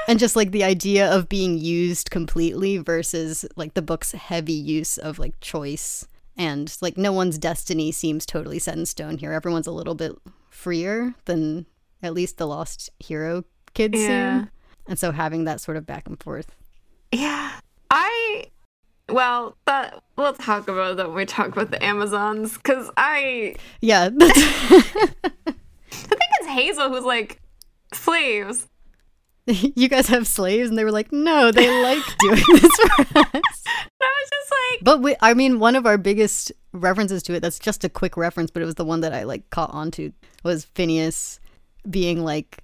and just like the idea of being used completely versus like the book's heavy use of like choice and like no one's destiny seems totally set in stone here everyone's a little bit freer than at least the lost hero kids Yeah. seem and so having that sort of back and forth Yeah. I well, that we'll talk about that when we talk about the Amazons because I yeah I think it's Hazel who's like slaves. you guys have slaves and they were like no they like doing this for us I was just like, But we, I mean, one of our biggest references to it, that's just a quick reference, but it was the one that I like caught onto, was Phineas being like,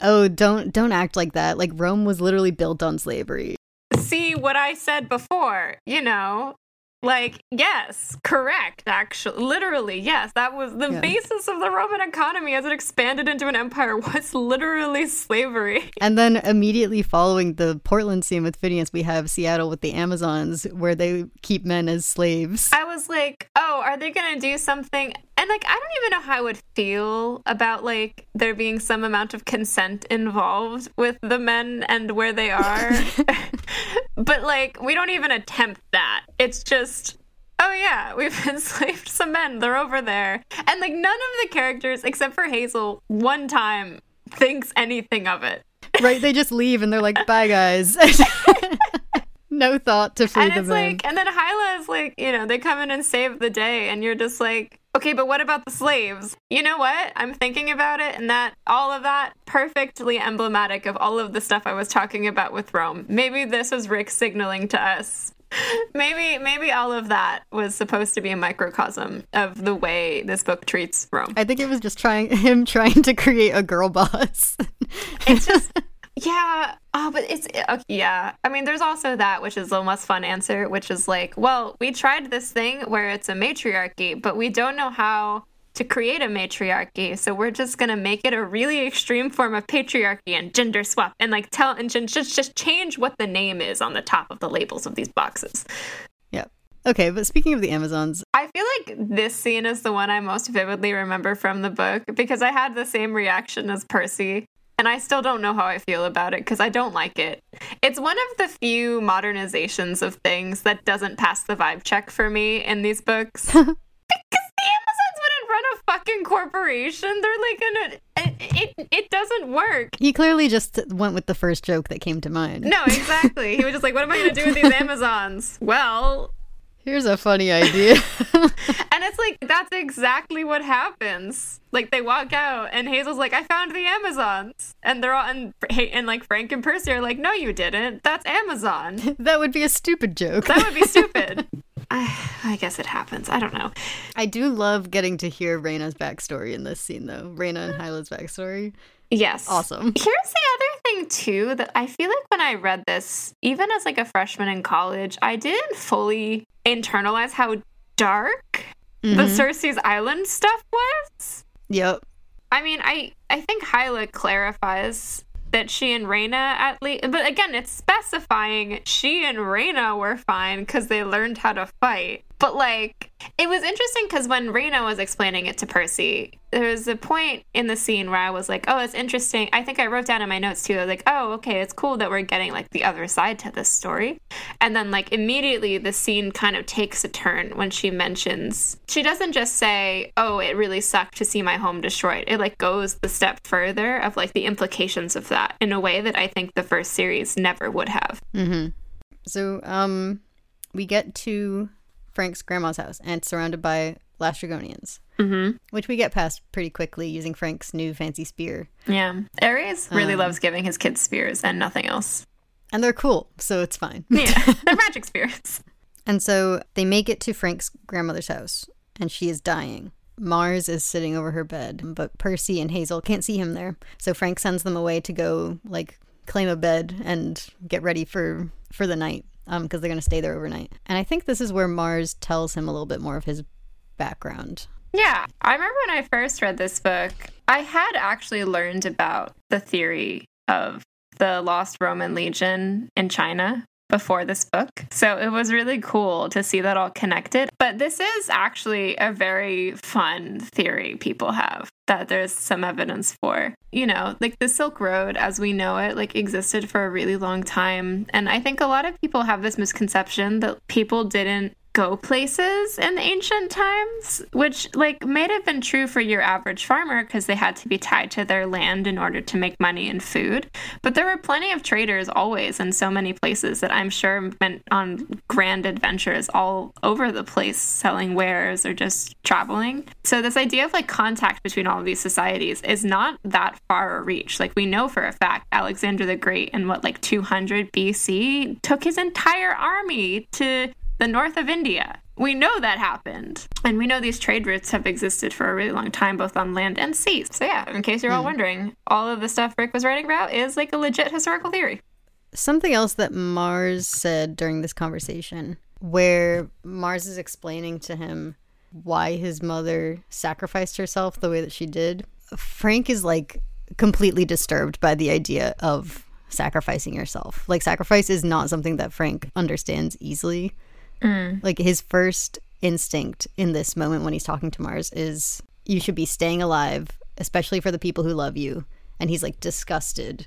"Oh, don't don't act like that. Like Rome was literally built on slavery." See what I said before, you know? Like, yes, correct, actually. Literally, yes. That was the Yeah. basis of the Roman economy as it expanded into an empire was literally slavery. And then immediately following the Portland scene with Phineas, we have Seattle with the Amazons, where they keep men as slaves. I was like, oh, are they going to do something? And like, I don't even know how I would feel about like there being some amount of consent involved with the men and where they are. but like, we don't even attempt that. It's just, oh yeah, we've enslaved some men. They're over there. And like, none of the characters, except for Hazel, one time thinks anything of it. right? They just leave and they're like, "Bye, guys." no thought to free and it's like, and then Hylla is like, you know, they come in and save the day, and you're just like, okay, but what about the slaves? You know what? I'm thinking about it, and that all of that perfectly emblematic of all of the stuff I was talking about with Rome. Maybe this was Rick signaling to us. Maybe, maybe all of that was supposed to be a microcosm of the way this book treats Rome. I think it was just trying him trying to create a girl boss. It's just, yeah. Oh, but it's uh, okay, yeah. I mean, there's also that, which is the most fun answer, which is like, well, we tried this thing where it's a matriarchy, but we don't know how to create a matriarchy, so we're just gonna make it a really extreme form of patriarchy and gender swap, and like tell and ju- just just change what the name is on the top of the labels of these boxes. yeah. Okay, but speaking of the Amazons, I feel like this scene is the one I most vividly remember from the book because I had the same reaction as Percy. And I still don't know how I feel about it because I don't like it. It's one of the few modernizations of things that doesn't pass the vibe check for me in these books. because the Amazons wouldn't run a fucking corporation. They're like in a. It, it, it doesn't work. he clearly just went with the first joke that came to mind. No, exactly. he was just like, what am I going to do with these Amazons? Well, Here's a funny idea. And it's like that's exactly what happens. Like they walk out, and Hazel's like, "I found the Amazons," and they're all and and like Frank and Percy are like, "No, you didn't. That's Amazon. that would be a stupid joke. That would be stupid." I, I guess it happens. I don't know. I do love getting to hear Reyna's backstory in this scene, though. Reyna and Hylla's backstory. Yes, Awesome. Here's the other thing too that I feel like when I read this, even as like a freshman in college, I didn't fully internalize how dark the mm-hmm. Circe's Island stuff was. Yep. I mean, I I think Hylla clarifies that she and Reyna at least, but again, it's specifying she and Reyna were fine because they learned how to fight. But like, it was interesting because when Reyna was explaining it to Percy, there was a point in the scene where I was like, "Oh, it's interesting." I think I wrote down in my notes too. I was like, "Oh, okay, it's cool that we're getting like the other side to this story." And then like immediately the scene kind of takes a turn when she mentions she doesn't just say, "Oh, it really sucked to see my home destroyed." It like goes the step further of like the implications of that in a way that I think the first series never would have. So, um, we get to Frank's grandma's house, and it's surrounded by Laistrygonians, mm-hmm. which we get past pretty quickly using Frank's new fancy spear. Yeah. Ares really loves giving his kids spears and nothing else. And they're cool, so it's fine. Yeah. They're magic spears. And so they make it to Frank's grandmother's house, and she is dying. Mars is sitting over her bed, but Percy and Hazel can't see him there. So Frank sends them away to go like claim a bed and get ready for for the night um because they're going to stay there overnight. And I think this is where Mars tells him a little bit more of his background. Yeah. I remember when I first read this book, I had actually learned about the theory of the Lost Roman Legion in China before this book. So it was really cool to see that all connected. But this is actually a very fun theory people have that there's some evidence for. You know, like the Silk Road as we know it like existed for a really long time and I think a lot of people have this misconception that people didn't go places in ancient times, which like may have been true for your average farmer because they had to be tied to their land in order to make money and food. But there were plenty of traders always in so many places that I'm sure went on grand adventures all over the place selling wares or just traveling. So this idea of like contact between all of these societies is not that far a reach. Like we know for a fact Alexander the Great in what like 200 BC took his entire army to the north of India. We know that happened. And we know these trade routes have existed for a really long time, both on land and sea. So, yeah, in case you're all hmm. wondering, all of the stuff Rick was writing about is like a legit historical theory. Something else that Mars said during this conversation, where Mars is explaining to him why his mother sacrificed herself the way that she did, Frank is like completely disturbed by the idea of sacrificing yourself. Like, sacrifice is not something that Frank understands easily. Mm. Like, his first instinct in this moment when he's talking to Mars is you should be staying alive, especially for the people who love you. And he's like disgusted.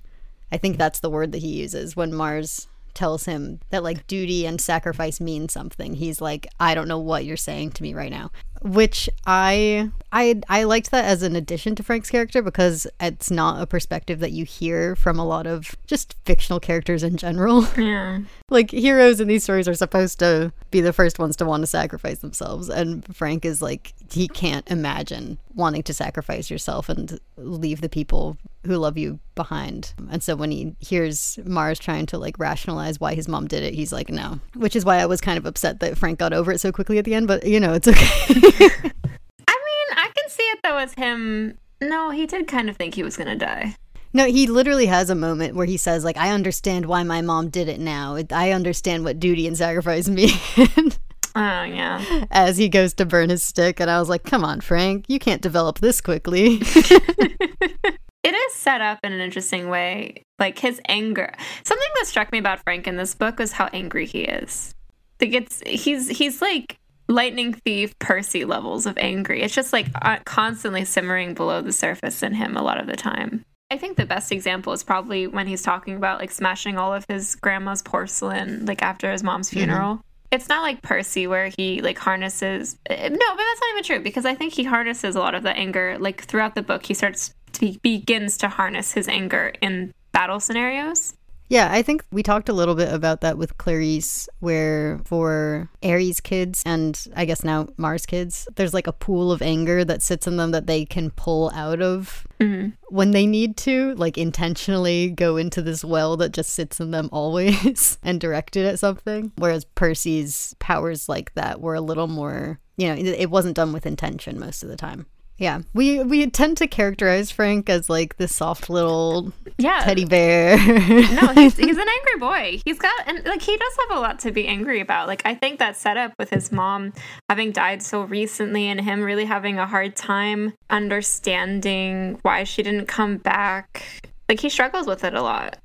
I think that's the word that he uses when Mars tells him that like duty and sacrifice mean something. He's like, I don't know what you're saying to me right now. Which I I I liked that as an addition to Frank's character because it's not a perspective that you hear from a lot of just fictional characters in general. Yeah. like heroes in these stories are supposed to be the first ones to want to sacrifice themselves and frank is like he can't imagine wanting to sacrifice yourself and leave the people who love you behind and so when he hears mars trying to like rationalize why his mom did it he's like no which is why i was kind of upset that frank got over it so quickly at the end but you know it's okay I mean, I can see it though as him. No, he did kind of think he was going to die. no he literally has a moment where he says like i understand why my mom did it now i understand what duty and sacrifice mean Oh, yeah. as he goes to burn his stick and i was like come on frank you can't develop this quickly It is set up in an interesting way. Like his anger. Something that struck me about Frank in this book was how angry he is. Like it's he's he's like lightning thief Percy levels of angry. It's just like uh, constantly simmering below the surface in him a lot of the time. I think the best example is probably when he's talking about like smashing all of his grandma's porcelain like after his mom's funeral. Mm-hmm. It's not like Percy where he like harnesses eh, No, but that's not even true because I think he harnesses a lot of the anger like throughout the book. He starts to begins to harness his anger in battle scenarios. Yeah, I think we talked a little bit about that with Clarisse, where for Ares kids and I guess now Mars kids, there's like a pool of anger that sits in them that they can pull out of mm-hmm. when they need to, like intentionally go into this well that just sits in them always and direct it at something. Whereas Percy's powers like that were a little more, you know, it wasn't done with intention most of the time. Yeah, we we tend to characterize Frank as like this soft little yeah. teddy bear. no, he's, he's an angry boy. He's got and like he does have a lot to be angry about. Like I think that setup with his mom having died so recently and him really having a hard time understanding why she didn't come back. Like he struggles with it a lot.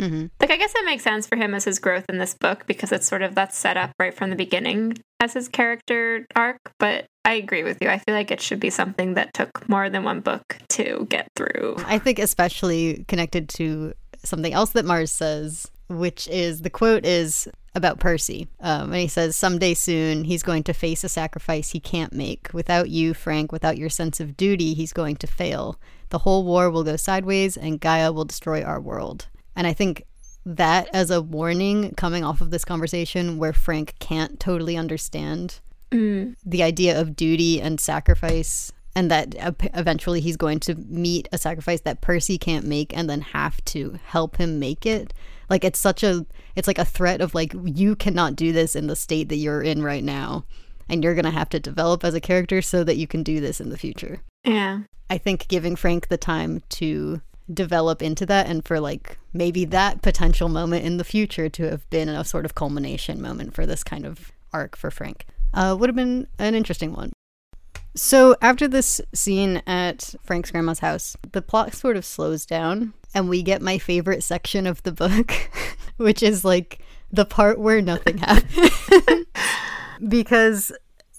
Mm-hmm. Like I guess it makes sense for him as his growth in this book because it's sort of that's set up right from the beginning as his character arc. But I agree with you. I feel like it should be something that took more than one book to get through. I think especially connected to something else that Mars says, which is the quote is about Percy. Um, and he says, Someday soon, he's going to face a sacrifice he can't make. Without you, Frank, without your sense of duty, he's going to fail. The whole war will go sideways, and Gaia will destroy our world. And I think that as a warning coming off of this conversation where Frank can't totally understand mm. the idea of duty and sacrifice and that eventually he's going to meet a sacrifice that Percy can't make and then have to help him make it. Like it's such a it's like a threat of like you cannot do this in the state that you're in right now and you're going to have to develop as a character so that you can do this in the future. Yeah. I think giving Frank the time to develop into that and for like maybe that potential moment in the future to have been a sort of culmination moment for this kind of arc for Frank uh, would have been an interesting one. So after this scene at Frank's grandma's house, the plot sort of slows down and we get my favorite section of the book, which is like the part where nothing happens. because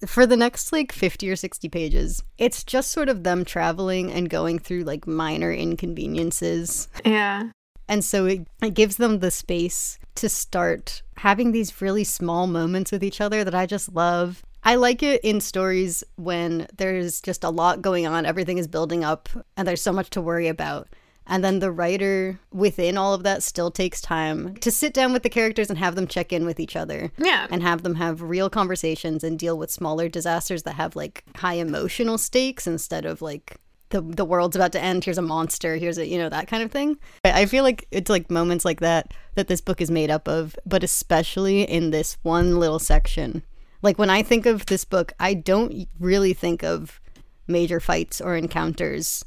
for the next like 50 or 60 pages, it's just sort of them traveling and going through like minor inconveniences. Yeah. And so it, it gives them the space to start having these really small moments with each other that I just love. I like it in stories when there's just a lot going on, everything is building up, and there's so much to worry about. And then the writer within all of that still takes time to sit down with the characters and have them check in with each other. Yeah. And have them have real conversations and deal with smaller disasters that have like high emotional stakes instead of like the the world's about to end, here's a monster, here's a you know, that kind of thing. I feel like it's like moments like that that this book is made up of, but especially in this one little section. Like when I think of this book, I don't really think of major fights or encounters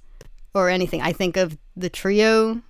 or anything. I think of the trio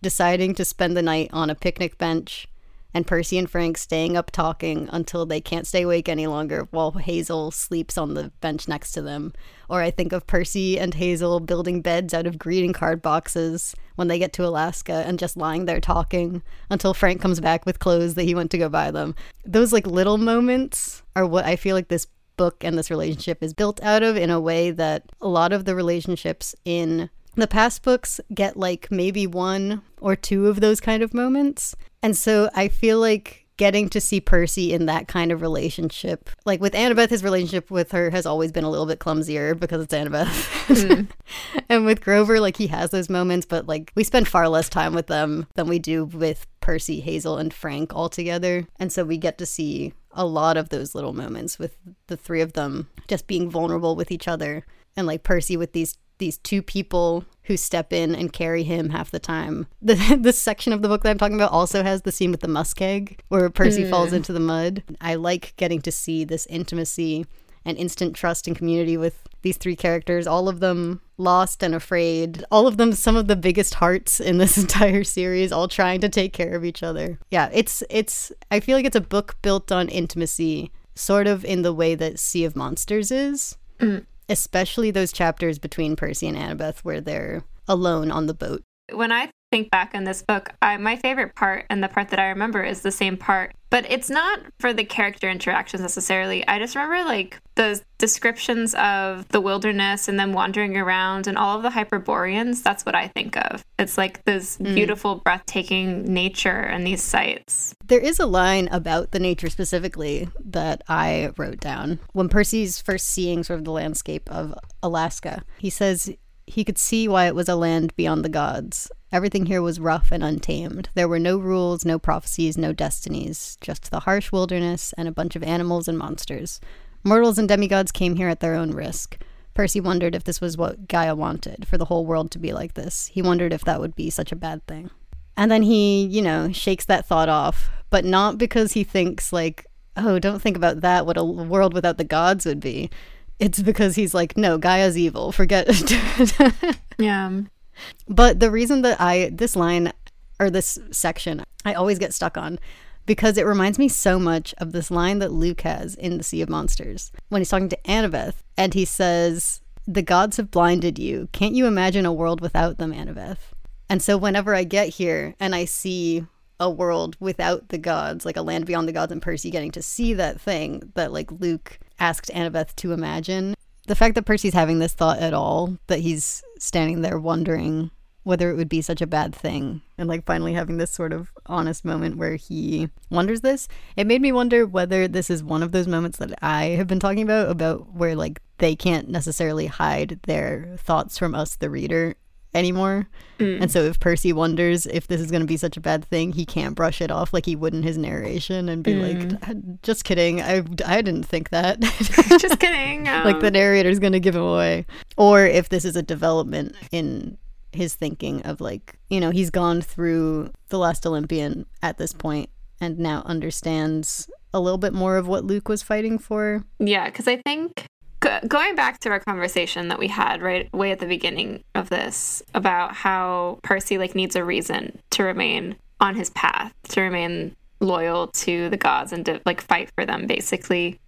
deciding to spend the night on a picnic bench and Percy and Frank staying up talking until they can't stay awake any longer while Hazel sleeps on the bench next to them. Or I think of Percy and Hazel building beds out of greeting card boxes when they get to Alaska and just lying there talking until Frank comes back with clothes that he went to go buy them. Those like little moments are what I feel like this book and this relationship is built out of in a way that a lot of the relationships in the past books get like maybe one or two of those kind of moments. And so I feel like getting to see Percy in that kind of relationship, like with Annabeth, his relationship with her has always been a little bit clumsier because it's Annabeth. Mm. and with Grover, like he has those moments, but like we spend far less time with them than we do with Percy, Hazel, and Frank all together. And so we get to see a lot of those little moments with the three of them just being vulnerable with each other and like Percy with these these two people who step in and carry him half the time. The this section of the book that I'm talking about also has the scene with the muskeg where Percy mm. falls into the mud. I like getting to see this intimacy and instant trust and community with these three characters, all of them lost and afraid, all of them some of the biggest hearts in this entire series, all trying to take care of each other. Yeah, it's it's I feel like it's a book built on intimacy, sort of in the way that Sea of Monsters is. Mm especially those chapters between Percy and Annabeth where they're alone on the boat. When I think back on this book, I, my favorite part and the part that I remember is the same part, but it's not for the character interactions necessarily. I just remember like the descriptions of the wilderness and them wandering around and all of the Hyperboreans. That's what I think of. It's like this mm. beautiful, breathtaking nature and these sights. There is a line about the nature specifically that I wrote down. When Percy's first seeing sort of the landscape of Alaska, he says, he could see why it was a land beyond the gods. Everything here was rough and untamed. There were no rules, no prophecies, no destinies, just the harsh wilderness and a bunch of animals and monsters. Mortals and demigods came here at their own risk. Percy wondered if this was what Gaia wanted, for the whole world to be like this. He wondered if that would be such a bad thing. And then he, you know, shakes that thought off, but not because he thinks, like, oh, don't think about that, what a world without the gods would be. It's because he's like, no, Gaia's evil. Forget it. yeah. But the reason that I, this line or this section, I always get stuck on because it reminds me so much of this line that Luke has in The Sea of Monsters when he's talking to Annabeth and he says, The gods have blinded you. Can't you imagine a world without them, Annabeth? And so whenever I get here and I see a world without the gods, like a land beyond the gods, and Percy getting to see that thing that like Luke asked Annabeth to imagine. The fact that Percy's having this thought at all, that he's standing there wondering whether it would be such a bad thing, and like finally having this sort of honest moment where he wonders this, it made me wonder whether this is one of those moments that I have been talking about, about where like they can't necessarily hide their thoughts from us, the reader, anymore. Mm. And so if Percy wonders if this is going to be such a bad thing, he can't brush it off like he would in his narration and be mm. like, just kidding. I, I didn't think that. just kidding. Um. like the narrator's going to give him away. Or if this is a development in his thinking of like, you know, he's gone through The Last Olympian at this point and now understands a little bit more of what Luke was fighting for. Yeah, because I think going back to our conversation that we had right way at the beginning of this about how Percy like needs a reason to remain on his path, to remain loyal to the gods and to like fight for them basically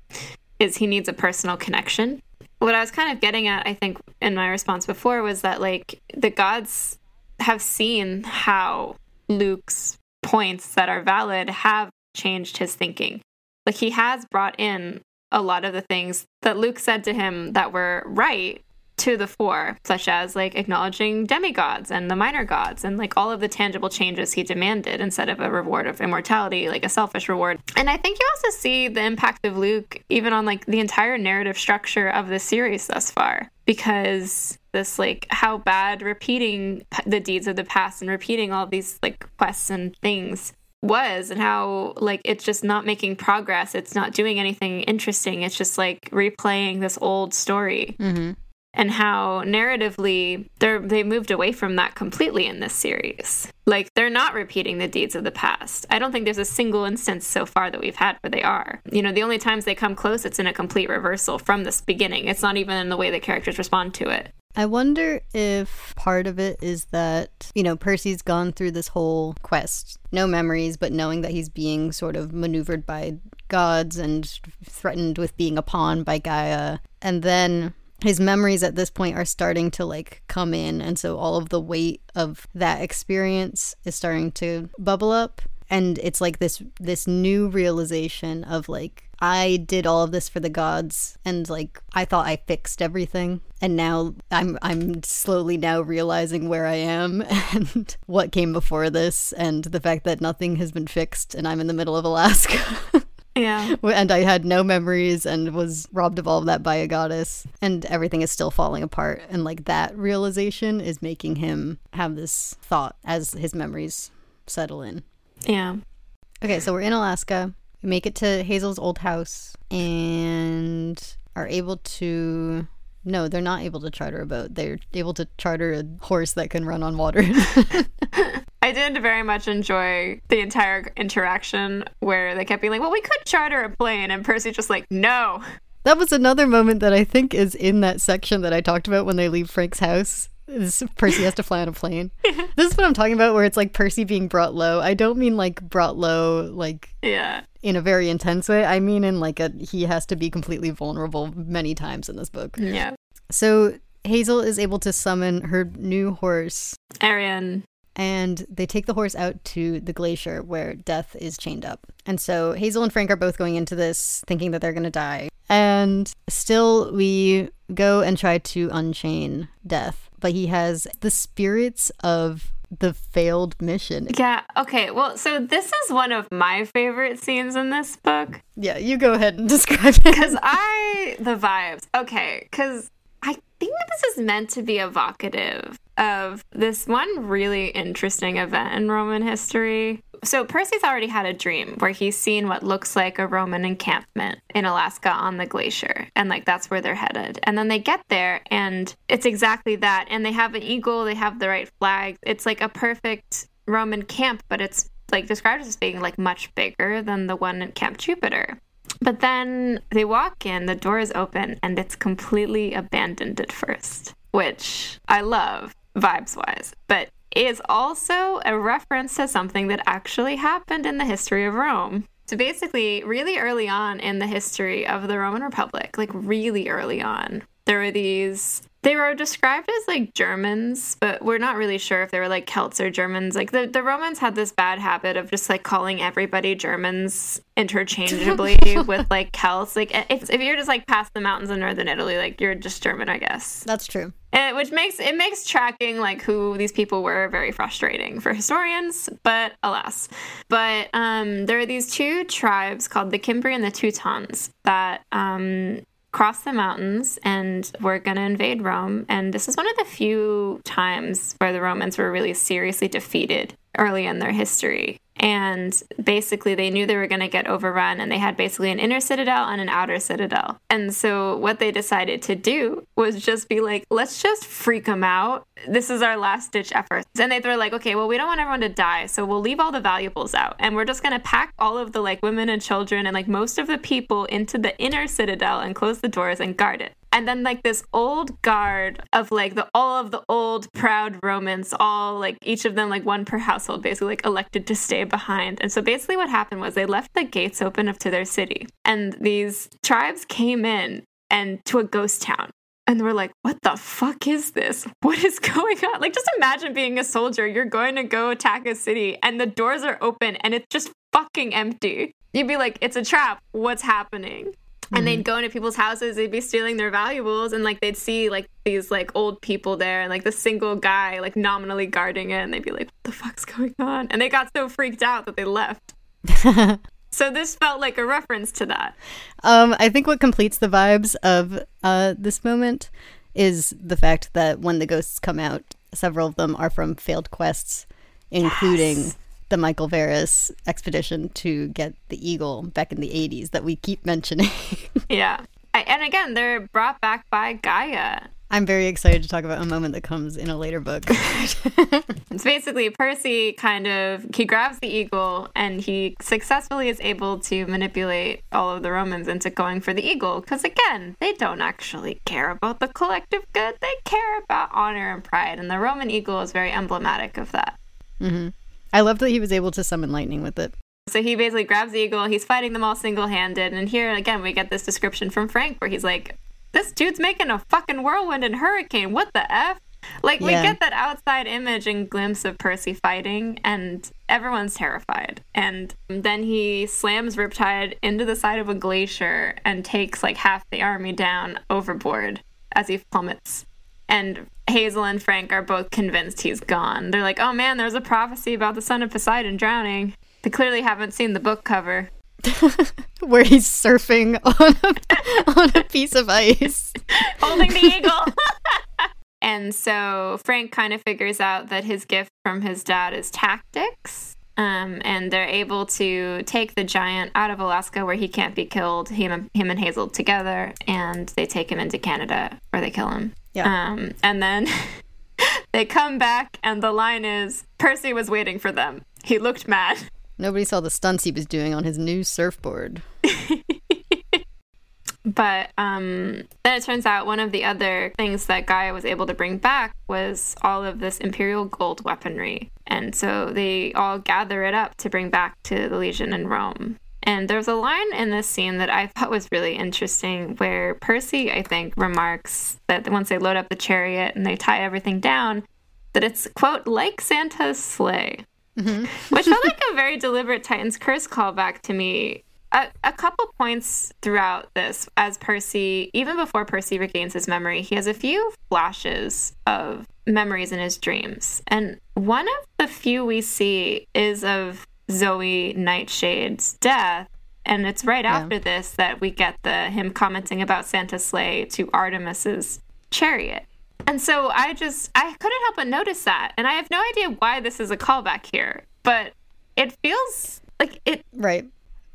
is he needs a personal connection. What I was kind of getting at I think in my response before was that like the gods have seen how Luke's points that are valid have changed his thinking. Like he has brought in a lot of the things that Luke said to him that were right to the fore, such as like acknowledging demigods and the minor gods and like all of the tangible changes he demanded instead of a reward of immortality, like a selfish reward. And I think you also see the impact of Luke even on like the entire narrative structure of the series thus far. Because this like how bad repeating the deeds of the past and repeating all these like quests and things was and how like it's just not making progress. It's not doing anything interesting. It's just like replaying this old story. Mm-hmm. and how narratively they're they moved away from that completely in this series. Like they're not repeating the deeds of the past. I don't think there's a single instance so far that we've had where they are. You know the only times they come close it's in a complete reversal from this beginning. It's not even in the way the characters respond to it I wonder if part of it is that, you know, Percy's gone through this whole quest, no memories, but knowing that he's being sort of maneuvered by gods and threatened with being a pawn by Gaia. And then his memories at this point are starting to like come in. And so all of the weight of that experience is starting to bubble up. And it's like this this new realization of like I did all of this for the gods and like I thought I fixed everything and now I'm I'm slowly now realizing where I am and what came before this and the fact that nothing has been fixed and I'm in the middle of Alaska. Yeah. and I had no memories and was robbed of all of that by a goddess. And everything is still falling apart. And like that realization is making him have this thought as his memories settle in. Yeah. Okay, so we're in Alaska. We make it to Hazel's old house and are able to. No, they're not able to charter a boat. They're able to charter a horse that can run on water. I did very much enjoy the entire interaction where they kept being like, well, we could charter a plane. And Percy's just like, no. That was another moment that I think is in that section that I talked about when they leave Frank's house. This Percy has to fly on a plane. this is what I'm talking about, where it's like Percy being brought low. I don't mean like brought low, like yeah, in a very intense way. I mean in like a he has to be completely vulnerable many times in this book. Yeah. So Hazel is able to summon her new horse, Arion. and they take the horse out to the glacier where Death is chained up. And so Hazel and Frank are both going into this thinking that they're going to die. And still, we go and try to unchain Death, but he has the spirits of the failed mission. Yeah, okay. Well, so this is one of my favorite scenes in this book. Yeah, you go ahead and describe it. Because I, the vibes. Okay, because I think this is meant to be evocative of this one really interesting event in Roman history. So Percy's already had a dream where he's seen what looks like a Roman encampment in Alaska on the glacier and like that's where they're headed. And then they get there and it's exactly that and they have an eagle, they have the right flag. It's like a perfect Roman camp, but it's like described as being like much bigger than the one in Camp Jupiter. But then they walk in, the door is open, and it's completely abandoned at first, which I love vibes wise, but is also a reference to something that actually happened in the history of Rome. So basically, really early on in the history of the Roman Republic, like really early on, there were these they were described as like Germans, but we're not really sure if they were like Celts or Germans. Like the, the Romans had this bad habit of just like calling everybody Germans interchangeably with like Celts. Like if, if you're just like past the mountains in northern Italy, like you're just German, I guess. That's true. And, which makes it makes tracking like who these people were very frustrating for historians, but alas. But um, there are these two tribes called the Cimbri and the Teutons that um, cross the mountains and we're going to invade Rome. And this is one of the few times where the Romans were really seriously defeated early in their history. And basically, they knew they were going to get overrun, and they had basically an inner citadel and an outer citadel. And so, what they decided to do was just be like, let's just freak them out. This is our last ditch effort. And they were like, okay, well, we don't want everyone to die, so we'll leave all the valuables out. And we're just going to pack all of the like women and children and like most of the people into the inner citadel and close the doors and guard it and then like this old guard of like the all of the old proud romans all like each of them like one per household basically like elected to stay behind and so basically what happened was they left the gates open up to their city and these tribes came in and to a ghost town and we're like, what the fuck is this? What is going on? Like, just imagine being a soldier. You're going to go attack a city, and the doors are open, and it's just fucking empty. You'd be like, it's a trap. What's happening? And mm-hmm. they'd go into people's houses they'd be stealing their valuables and like they'd see like these like old people there and like the single guy like nominally guarding it and they'd be like what the fuck's going on? And they got so freaked out that they left. So this felt like a reference to that. Um i think what completes the vibes of uh this moment is the fact that when the ghosts come out several of them are from failed quests including yes the Michael Varus expedition to get the eagle back in the 80s that we keep mentioning. yeah. I, and again, they're brought back by Gaia. I'm very excited to talk about a moment that comes in a later book. it's basically Percy kind of he grabs the eagle and he successfully is able to manipulate all of the Romans into going for the eagle because again, they don't actually care about the collective good. They care about honor and pride and the Roman eagle is very emblematic of that. hmm I love that he was able to summon lightning with it. So he basically grabs the eagle, he's fighting them all single handed. And here again, we get this description from Frank where he's like, This dude's making a fucking whirlwind and hurricane. What the F? Like, yeah. we get that outside image and glimpse of Percy fighting, and everyone's terrified. And then he slams Riptide into the side of a glacier and takes like half the army down overboard as he plummets. And Hazel and Frank are both convinced he's gone. They're like, oh man, there's a prophecy about the son of Poseidon drowning. They clearly haven't seen the book cover. Where he's surfing on a, on a piece of ice, holding the eagle. and so Frank kind of figures out that his gift from his dad is tactics. Um, and they're able to take the giant out of Alaska where he can't be killed, him, him and Hazel together, and they take him into Canada where they kill him. Yeah. Um, and then they come back, and the line is Percy was waiting for them. He looked mad. Nobody saw the stunts he was doing on his new surfboard. but um, then it turns out one of the other things that Gaia was able to bring back was all of this imperial gold weaponry. And so they all gather it up to bring back to the Legion in Rome. And there's a line in this scene that I thought was really interesting where Percy, I think, remarks that once they load up the chariot and they tie everything down, that it's, quote, like Santa's sleigh, mm-hmm. which felt like a very deliberate Titan's Curse callback to me. A, a couple points throughout this, as Percy, even before Percy regains his memory, he has a few flashes of memories in his dreams. And one of the few we see is of Zoe Nightshade's death and it's right yeah. after this that we get the him commenting about Santa's sleigh to Artemis's chariot. And so I just I couldn't help but notice that. And I have no idea why this is a callback here, but it feels like it Right.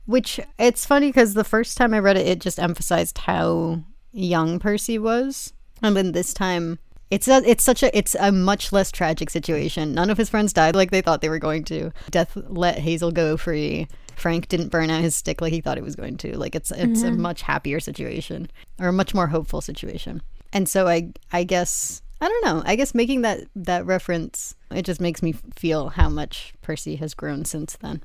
Which it's funny because the first time I read it, it just emphasized how young Percy was, and then this time, it's a, it's such a it's a much less tragic situation. None of his friends died like they thought they were going to. Death let Hazel go free. Frank didn't burn out his stick like he thought he was going to. Like it's it's mm-hmm. a much happier situation or a much more hopeful situation. And so I I guess I don't know. I guess making that that reference it just makes me feel how much Percy has grown since then.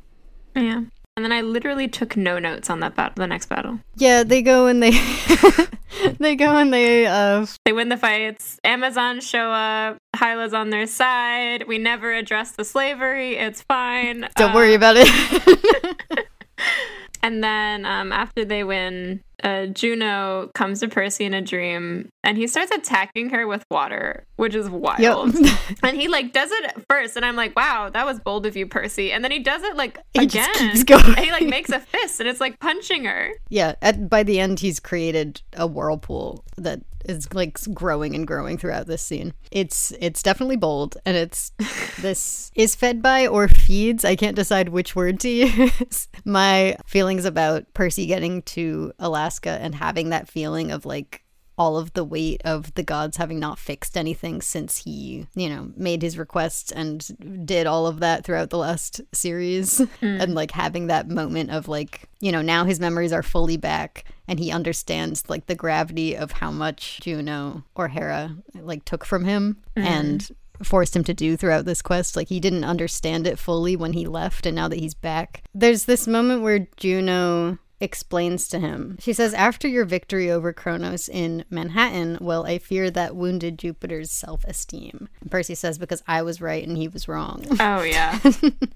Yeah. And then I literally took no notes on that battle, the next battle. Yeah, they go and they they go and they uh they win the fights. Amazon show up. Hylla's on their side. We never address the slavery. It's fine. Don't uh, worry about it. And then um, after they win, uh, Juno comes to Percy in a dream and he starts attacking her with water, which is wild. Yep. and he like does it first, and I'm like, wow, that was bold of you, Percy. And then he does it like he again. he like makes a fist and it's like punching her. Yeah. At, by the end, he's created a whirlpool that is like growing and growing throughout this scene. It's it's definitely bold and it's this is fed by or feeds, I can't decide which word to use. My feelings about Percy getting to Alaska and having that feeling of like all of the weight of the gods having not fixed anything since he, you know, made his requests and did all of that throughout the last series. Mm. And like having that moment of like, you know, now his memories are fully back and he understands like the gravity of how much Juno or Hera like took from him mm. and forced him to do throughout this quest. Like he didn't understand it fully when he left and now that he's back. There's this moment where Juno explains to him. She says, After your victory over Kronos in Manhattan, well, I fear that wounded Jupiter's self esteem. Percy says, Because I was right and he was wrong. Oh, yeah.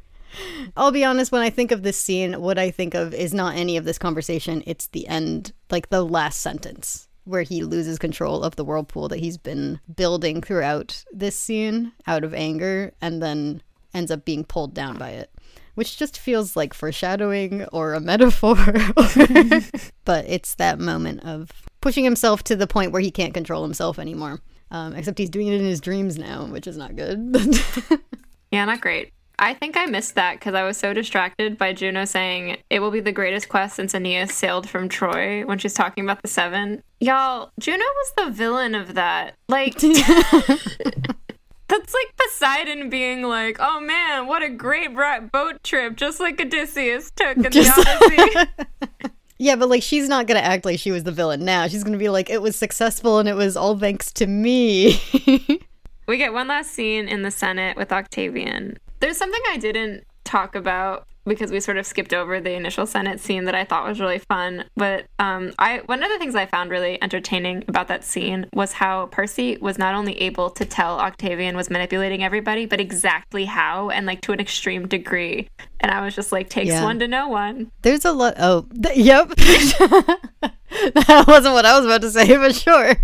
I'll be honest, when I think of this scene, what I think of is not any of this conversation. It's the end, like the last sentence, where he loses control of the whirlpool that he's been building throughout this scene out of anger and then ends up being pulled down by it which just feels like foreshadowing or a metaphor. but it's that moment of pushing himself to the point where he can't control himself anymore. Um, except he's doing it in his dreams now, which is not good. yeah, not great. I think I missed that because I was so distracted by Juno saying it will be the greatest quest since Aeneas sailed from Troy when she's talking about the seven. Y'all, Juno was the villain of that. Like, That's like Poseidon being like, "Oh man, what a great boat trip, just like Odysseus took in just- the Odyssey." yeah, but like she's not gonna act like she was the villain now. She's gonna be like, "It was successful and it was all thanks to me." we get one last scene in the Senate with Octavian. There's something I didn't talk about because we sort of skipped over the initial Senate scene that I thought was really fun. But um, I one of the things I found really entertaining about that scene was how Percy was not only able to tell Octavian was manipulating everybody, but exactly how and like to an extreme degree. And I was just like, takes yeah. one to know one. There's a lot. Oh, th- yep. that wasn't what I was about to say, but sure.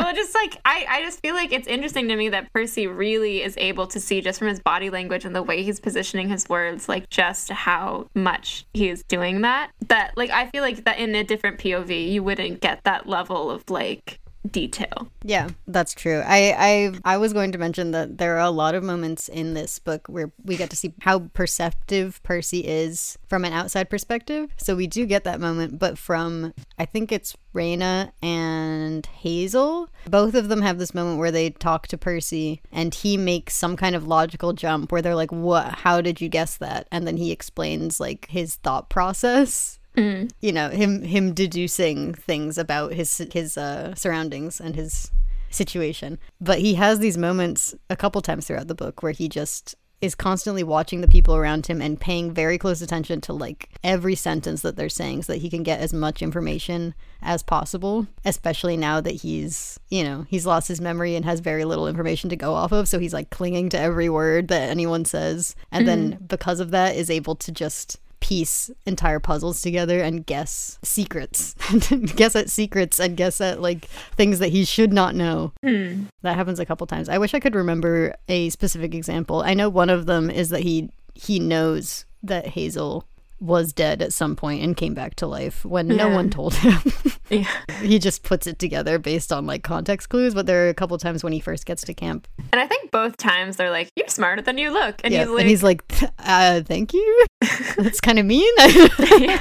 well, just like I, I just feel like it's interesting to me that Percy really is able to see just from his body language and the way he's positioning his words, like just how much he is doing that. That like I feel like that in a different POV, you wouldn't get that level of like detail. Yeah, that's true. I, I I was going to mention that there are a lot of moments in this book where we get to see how perceptive Percy is from an outside perspective. So we do get that moment, but from I think it's Reyna and Hazel, both of them have this moment where they talk to Percy and he makes some kind of logical jump where they're like, "What? How did you guess that?" And then he explains like his thought process Mm. You know, him him deducing things about his his uh, surroundings and his situation. But he has these moments a couple times throughout the book where he just is constantly watching the people around him and paying very close attention to like every sentence that they're saying so that he can get as much information as possible, especially now that he's, you know, he's lost his memory and has very little information to go off of. So he's like clinging to every word that anyone says. And then because of that, is able to just piece entire puzzles together and guess secrets. Guess at secrets and guess at like things that he should not know. Hmm. That happens a couple times. I wish i could remember a specific example. I know one of them is that he he knows that hazel was dead at some point and came back to life when no one told him Yeah. he just puts it together based on like context clues but there are a couple times when he first gets to camp And I think both times they're like, "You're smarter than you look," and yeah, he's like, and he's like uh thank you that's kind of mean Yeah.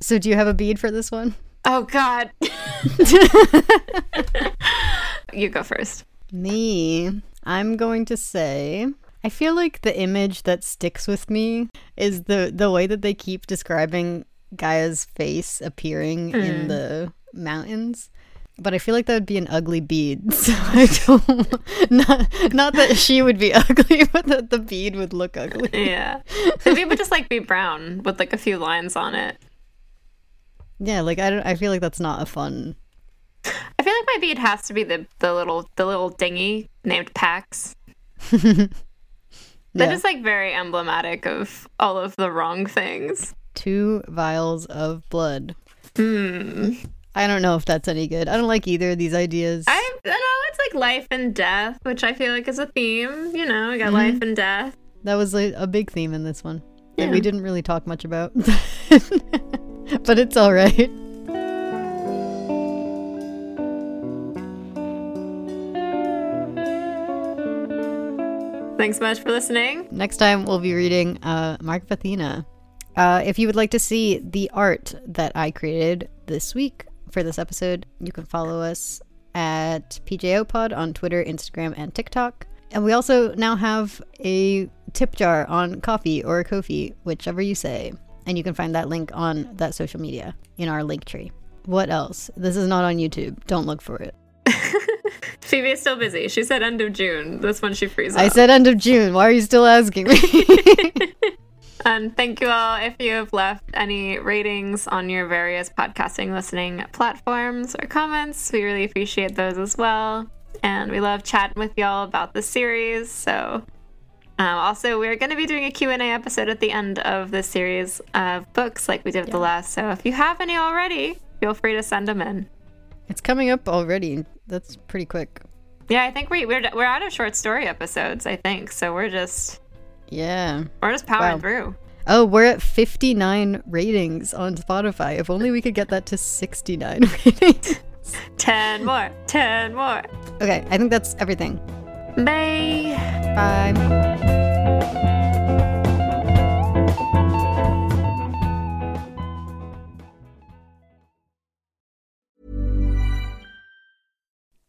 so do you have a bead for this one "Oh God." you go first. Me, I'm going to say I feel like the image that sticks with me is the the way that they keep describing Gaia's face appearing in hmm. the mountains. But I feel like that would be an ugly bead. So I don't not not that she would be ugly, but that the bead would look ugly. Yeah. Maybe it would just like be brown with like a few lines on it. Yeah, like I don't I feel like that's not a fun I feel like my bead has to be the the little the little dinghy named Pax. That Yeah. is like very emblematic of all of the wrong things. two vials of blood. Hmm. I don't know if that's any good. I don't like either of these ideas. I I know it's like life and death, which I feel like is a theme. You know, we got life and death. That was a, a big theme in this one that we didn't really talk much about. but it's all right. Thanks so much for listening. Next time we'll be reading uh, Mark of Athena. Uh, if you would like to see the art that I created this week for this episode, you can follow us at PJO Pod on Twitter, Instagram, and TikTok. And we also now have a tip jar on coffee or Ko-fi, whichever you say. And you can find that link on that social media in our link tree. What else? This is not on YouTube. Don't look for it. Phoebe is still busy. She said end of June. That's when she frees I said end of June. Why are you still asking me? And thank you all if you have left any ratings on your various podcasting listening platforms or comments. We really appreciate those as well. And we love chatting with y'all about the series. So, um, also, we're going to be doing a Q&A episode at the end of the series of books like we did with the last. So if you have any already, feel free to send them in. It's coming up already. That's pretty quick. Yeah, I think we, we're, we're out of short story episodes, I think. So we're just, Yeah. we're just powering Wow. through. Oh, we're at 59 ratings on Spotify. If only we could get that to 69 ratings. 10 more, 10 more. Okay, I think that's everything. Bye. Bye.